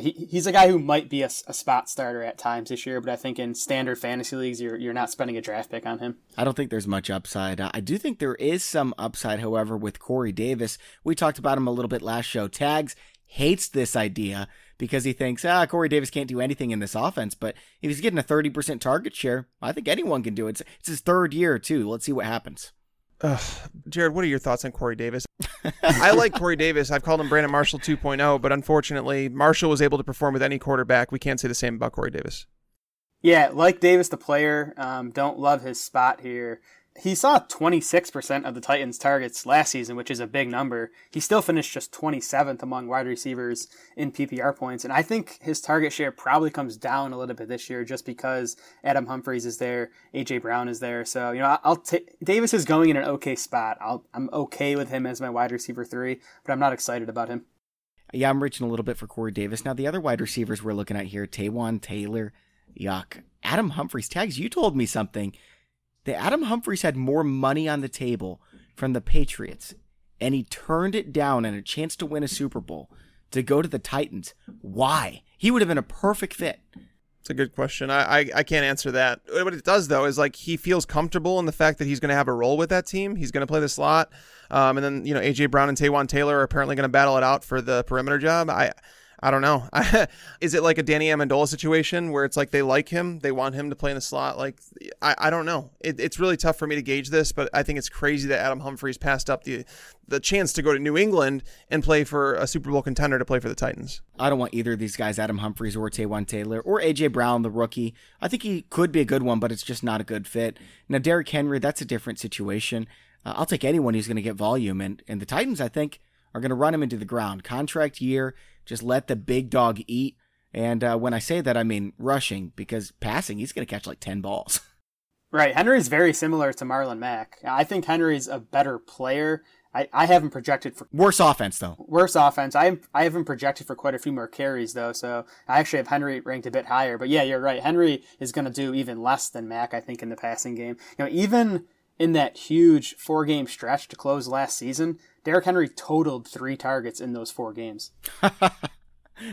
he, he's a guy who might be a, a, spot starter at times this year, but I think in standard fantasy leagues, you're, you're not spending a draft pick on him. I don't think there's much upside. I do think there is some upside, however, with Corey Davis. We talked about him a little bit last show. Tags hates this idea because he thinks, ah, Corey Davis can't do anything in this offense. But if he's getting a 30% target share, I think anyone can do it. It's, it's his third year, too. Let's see what happens. Ugh. Jared, what are your thoughts on Corey Davis? I like Corey Davis. I've called him Brandon Marshall 2.0, but unfortunately, Marshall was able to perform with any quarterback. We can't say the same about Corey Davis. Yeah, like Davis, the player, um, don't love his spot here he saw 26% of the Titans' targets last season, which is a big number. He still finished just 27th among wide receivers in PPR points. And I think his target share probably comes down a little bit this year just because Adam Humphries is there, AJ Brown is there. So, you know, I'll take Davis is going in an okay spot. I'll, I'm okay with him as my wide receiver three, but I'm not excited about him. Yeah, I'm reaching a little bit for Corey Davis. Now, the other wide receivers we're looking at here, Taywan Taylor, yuck. Adam Humphries, tags, you told me something that Adam Humphries had more money on the table from the Patriots, and he turned it down and a chance to win a Super Bowl to go to the Titans. Why? He would have been a perfect fit. It's a good question. I, I, I can't answer that. What it does though is like he feels comfortable in the fact that he's going to have a role with that team. He's going to play the slot, um, and then you know AJ Brown and Taywan Taylor are apparently going to battle it out for the perimeter job. I I don't know. Is it like a Danny Amendola situation where it's like they like him, they want him to play in the slot? Like, I, I don't know. It, it's really tough for me to gauge this, but I think it's crazy that Adam Humphries passed up the the chance to go to New England and play for a Super Bowl contender to play for the Titans. I don't want either of these guys, Adam Humphries or Taywan Taylor or AJ Brown, the rookie. I think he could be a good one, but it's just not a good fit. Now, Derrick Henry, that's a different situation. Uh, I'll take anyone who's going to get volume, and and the Titans, I think, are going to run him into the ground. Contract year just let the big dog eat. And uh, when I say that, I mean rushing because passing, he's going to catch like 10 balls. Right. Henry's very similar to Marlon Mack. I think Henry's a better player. I, I haven't projected for worse offense though. Worse offense. I I haven't projected for quite a few more carries though, so I actually have Henry ranked a bit higher. But yeah, you're right. Henry is going to do even less than Mack, I think, in the passing game. You know, even in that huge four game stretch to close last season, Derrick Henry totaled three targets in those four games.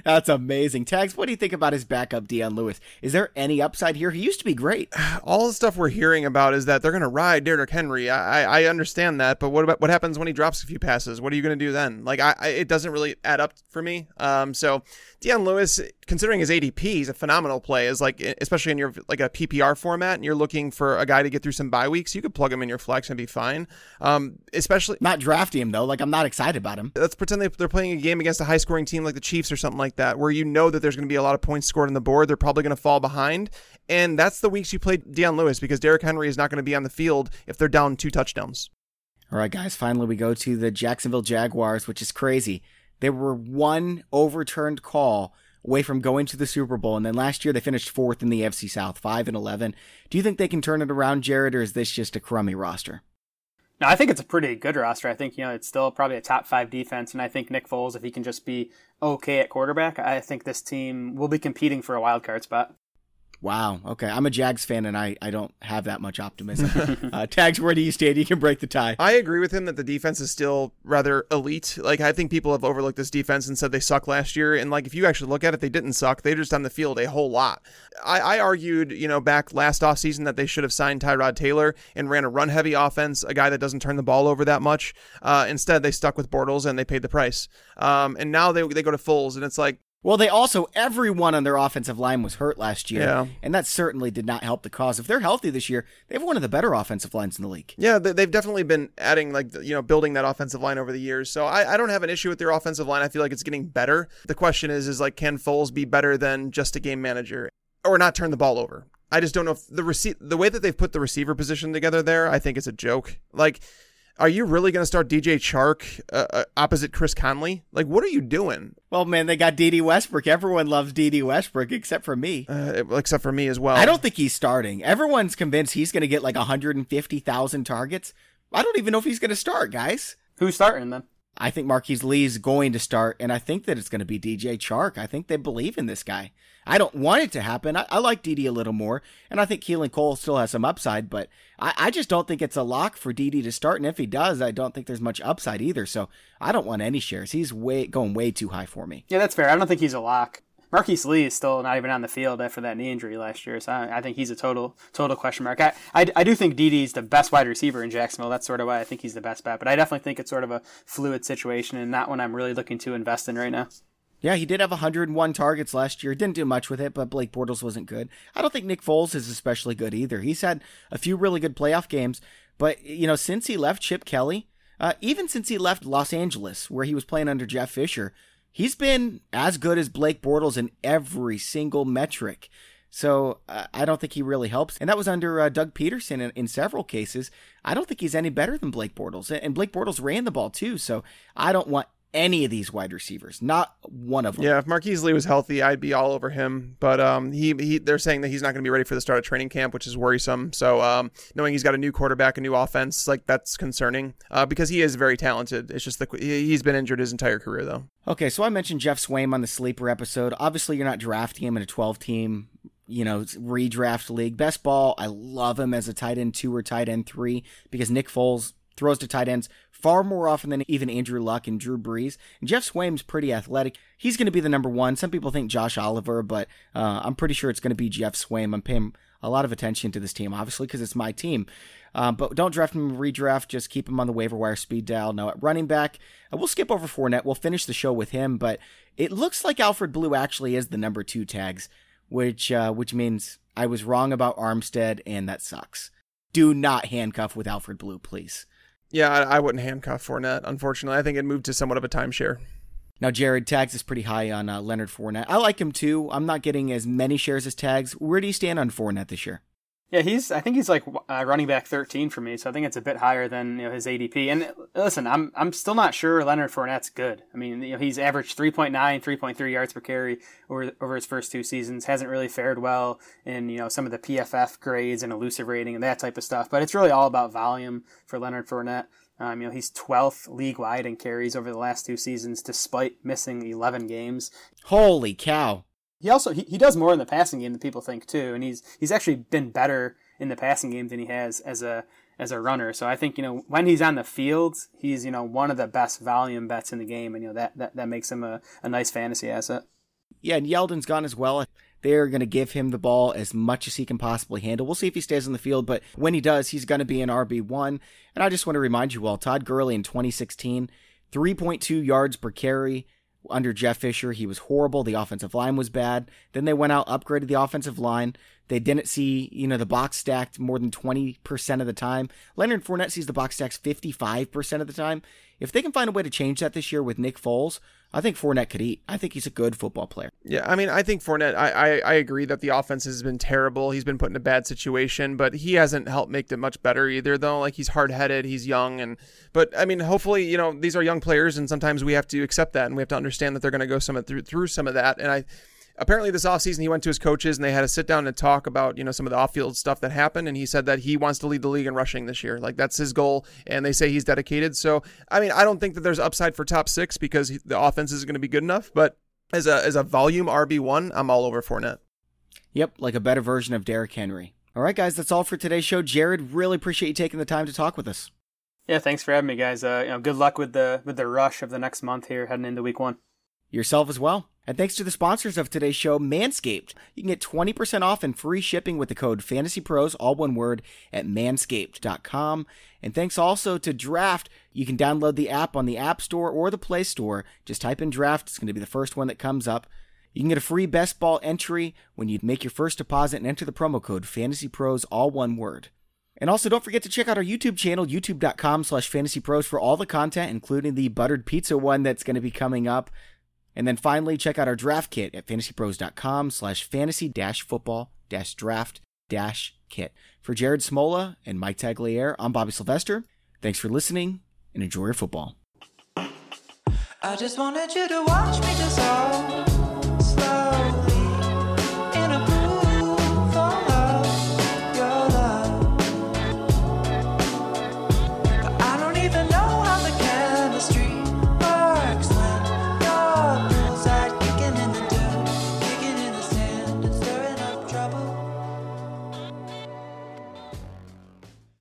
That's amazing. Tags, what do you think about his backup, Dion Lewis? Is there any upside here? He used to be great. All the stuff we're hearing about is that they're going to ride Derrick Henry. I, I understand that, but what about what happens when he drops a few passes? What are you going to do then? Like, I, I, it doesn't really add up for me. Um, so Dion Lewis, considering his ADP, he's a phenomenal play. Is like, especially in your like a PPR format, and you're looking for a guy to get through some bye weeks, you could plug him in your flex and be fine. Um, especially not drafting him though. Like, I'm not excited about him. Let's pretend they're playing a game against a high scoring team like the Chiefs or something something like that, where you know that there's going to be a lot of points scored on the board. They're probably going to fall behind. And that's the weeks you play Dion Lewis because Derrick Henry is not going to be on the field if they're down two touchdowns. All right, guys, finally we go to the Jacksonville Jaguars, which is crazy. They were one overturned call away from going to the Super Bowl, and then last year they finished fourth in the AFC South, five and eleven. Do you think they can turn it around, Jared, or is this just a crummy roster? No, I think it's a pretty good roster. I think you know it's still probably a top five defense, and I think Nick Foles, if he can just be okay at quarterback, I think this team will be competing for a wild card spot. Wow. Okay. I'm a Jags fan and I, I don't have that much optimism. uh, Tags, where do you stand? You can break the tie. I agree with him that the defense is still rather elite. Like, I think people have overlooked this defense and said they suck last year. And, like, if you actually look at it, they didn't suck. They just on the field a whole lot. I, I argued, you know, back last offseason that they should have signed Tyrod Taylor and ran a run heavy offense, a guy that doesn't turn the ball over that much. Uh, instead, they stuck with Bortles and they paid the price. Um, and now they, they go to Foles, and it's like, well, they also everyone on their offensive line was hurt last year, yeah. and that certainly did not help the cause. If they're healthy this year, they have one of the better offensive lines in the league. Yeah, they've definitely been adding like you know building that offensive line over the years. So I, I don't have an issue with their offensive line. I feel like it's getting better. The question is, is like can Foles be better than just a game manager or not turn the ball over? I just don't know if the rece- the way that they've put the receiver position together there. I think it's a joke. Like are you really going to start DJ Chark uh, uh, opposite Chris Conley? Like, what are you doing? Well, man, they got Dede Westbrook. Everyone loves Dede Westbrook except for me. Uh, except for me as well. I don't think he's starting. Everyone's convinced he's going to get like 150,000 targets. I don't even know if he's going to start, guys. Who's starting then? I think Marquise Lee's going to start, and I think that it's going to be DJ Chark. I think they believe in this guy. I don't want it to happen. I, I like Dede a little more, and I think Keelan Cole still has some upside, but I, I just don't think it's a lock for Dede to start. And if he does, I don't think there's much upside either. So I don't want any shares. He's way going way too high for me. Yeah, that's fair. I don't think he's a lock. Marquise Lee is still not even on the field after that knee injury last year, so I, I think he's a total total question mark. I, I, I do think Dede's the best wide receiver in Jacksonville. That's sort of why I think he's the best bet, but I definitely think it's sort of a fluid situation and not one I'm really looking to invest in right now. Yeah, he did have 101 targets last year. Didn't do much with it, but Blake Bortles wasn't good. I don't think Nick Foles is especially good either. He's had a few really good playoff games, but you know, since he left Chip Kelly, uh, even since he left Los Angeles, where he was playing under Jeff Fisher, he's been as good as Blake Bortles in every single metric. So uh, I don't think he really helps. And that was under uh, Doug Pederson in, in, several cases. I don't think he's any better than Blake Bortles. And Blake Bortles ran the ball too. So I don't want any of these wide receivers, not one of them. Yeah, if Marquise Lee was healthy, I'd be all over him. But um, he, he they're saying that he's not going to be ready for the start of training camp, which is worrisome. So um, knowing he's got a new quarterback, a new offense, like that's concerning uh, because he is very talented. It's just the he's been injured his entire career though. Okay, so I mentioned Geoff Swaim on the sleeper episode. Obviously, you're not drafting him in a 12 team you know, redraft league. Best ball, I love him as a tight end two or tight end three because Nick Foles throws to tight ends far more often than even Andrew Luck and Drew Brees. And Geoff Swaim's pretty athletic. He's going to be the number one. Some people think Josh Oliver, but uh, I'm pretty sure it's going to be Geoff Swaim. I'm paying a lot of attention to this team, obviously, because it's my team. Um, but don't draft him redraft. Just keep him on the waiver wire speed dial. Now at running back, uh, we'll skip over Fournette. We'll finish the show with him, but it looks like Alfred Blue actually is the number two tags, which uh, which means I was wrong about Armstead, and that sucks. Do not handcuff with Alfred Blue, please. Yeah, I, I wouldn't handcuff Fournette. Unfortunately, I think it moved to somewhat of a timeshare. Now, Jared Tags is pretty high on uh, Leonard Fournette. I like him too. I'm not getting as many shares as Tags. Where do you stand on Fournette this year? Yeah, he's. I think he's like uh, running back 13 for me, so I think it's a bit higher than you know his ADP. And listen, I'm I'm still not sure Leonard Fournette's good. I mean, you know, he's averaged 3.9, 3.3 yards per carry over over his first two seasons. Hasn't really fared well in you know some of the PFF grades and elusive rating and that type of stuff. But it's really all about volume for Leonard Fournette. Um, you know, he's 12th league wide in carries over the last two seasons, despite missing 11 games. Holy cow! He also he, he does more in the passing game than people think too, and he's he's actually been better in the passing game than he has as a as a runner. So I think you know when he's on the field, he's you know one of the best volume bets in the game, and you know that that, that makes him a, a nice fantasy asset. Yeah, and Yeldon's gone as well. They're going to give him the ball as much as he can possibly handle. We'll see if he stays on the field, but when he does, he's going to be an RB1. And I just want to remind you all Todd Gurley in 2016, 3.2 yards per carry, under Jeff Fisher, he was horrible. The offensive line was bad. Then they went out, upgraded the offensive line. They didn't see, you know, the box stacked more than 20% of the time. Leonard Fournette sees the box stacked 55% of the time. If they can find a way to change that this year with Nick Foles, I think Fournette could eat. I think he's a good football player. Yeah, I mean, I think Fournette. I, I, I agree that the offense has been terrible. He's been put in a bad situation, but he hasn't helped make it much better either. Though, like he's hard headed, he's young, and but I mean, hopefully, you know, these are young players, and sometimes we have to accept that, and we have to understand that they're going to go some through through some of that. And I apparently this offseason he went to his coaches and they had to sit down and talk about you know some of the off-field stuff that happened. And he said that he wants to lead the league in rushing this year. Like that's his goal. And they say he's dedicated. So i mean i don't think that there's upside for top six because the offense is going to be good enough. But as a as a volume rb1 i'm all over Fournette. yep like a better version of Derrick Henry. All right guys that's all for today's show. Jared really appreciate you taking the time to talk with us. Yeah thanks for having me guys. Uh, you know good luck with the with the rush of the next month here heading into week one. Yourself as well and thanks to the sponsors of today's show, Manscaped. You can get 20% off and free shipping with the code FantasyPros, all one word, at manscaped.com. And thanks also to Draft. You can download the app on the App Store or the Play Store. Just type in Draft, it's going to be the first one that comes up. You can get a free best ball entry when you make your first deposit and enter the promo code FantasyPros, all one word. And also, don't forget to check out our YouTube channel, youtube.com slash fantasypros, for all the content, including the buttered pizza one that's going to be coming up. And then finally, check out our draft kit at fantasypros.com slash fantasy dash football dash draft dash kit. For Jared Smola and Mike Tagliere, I'm Bobby Sylvester. Thanks for listening and enjoy your football. I just wanted you to watch me dissolve.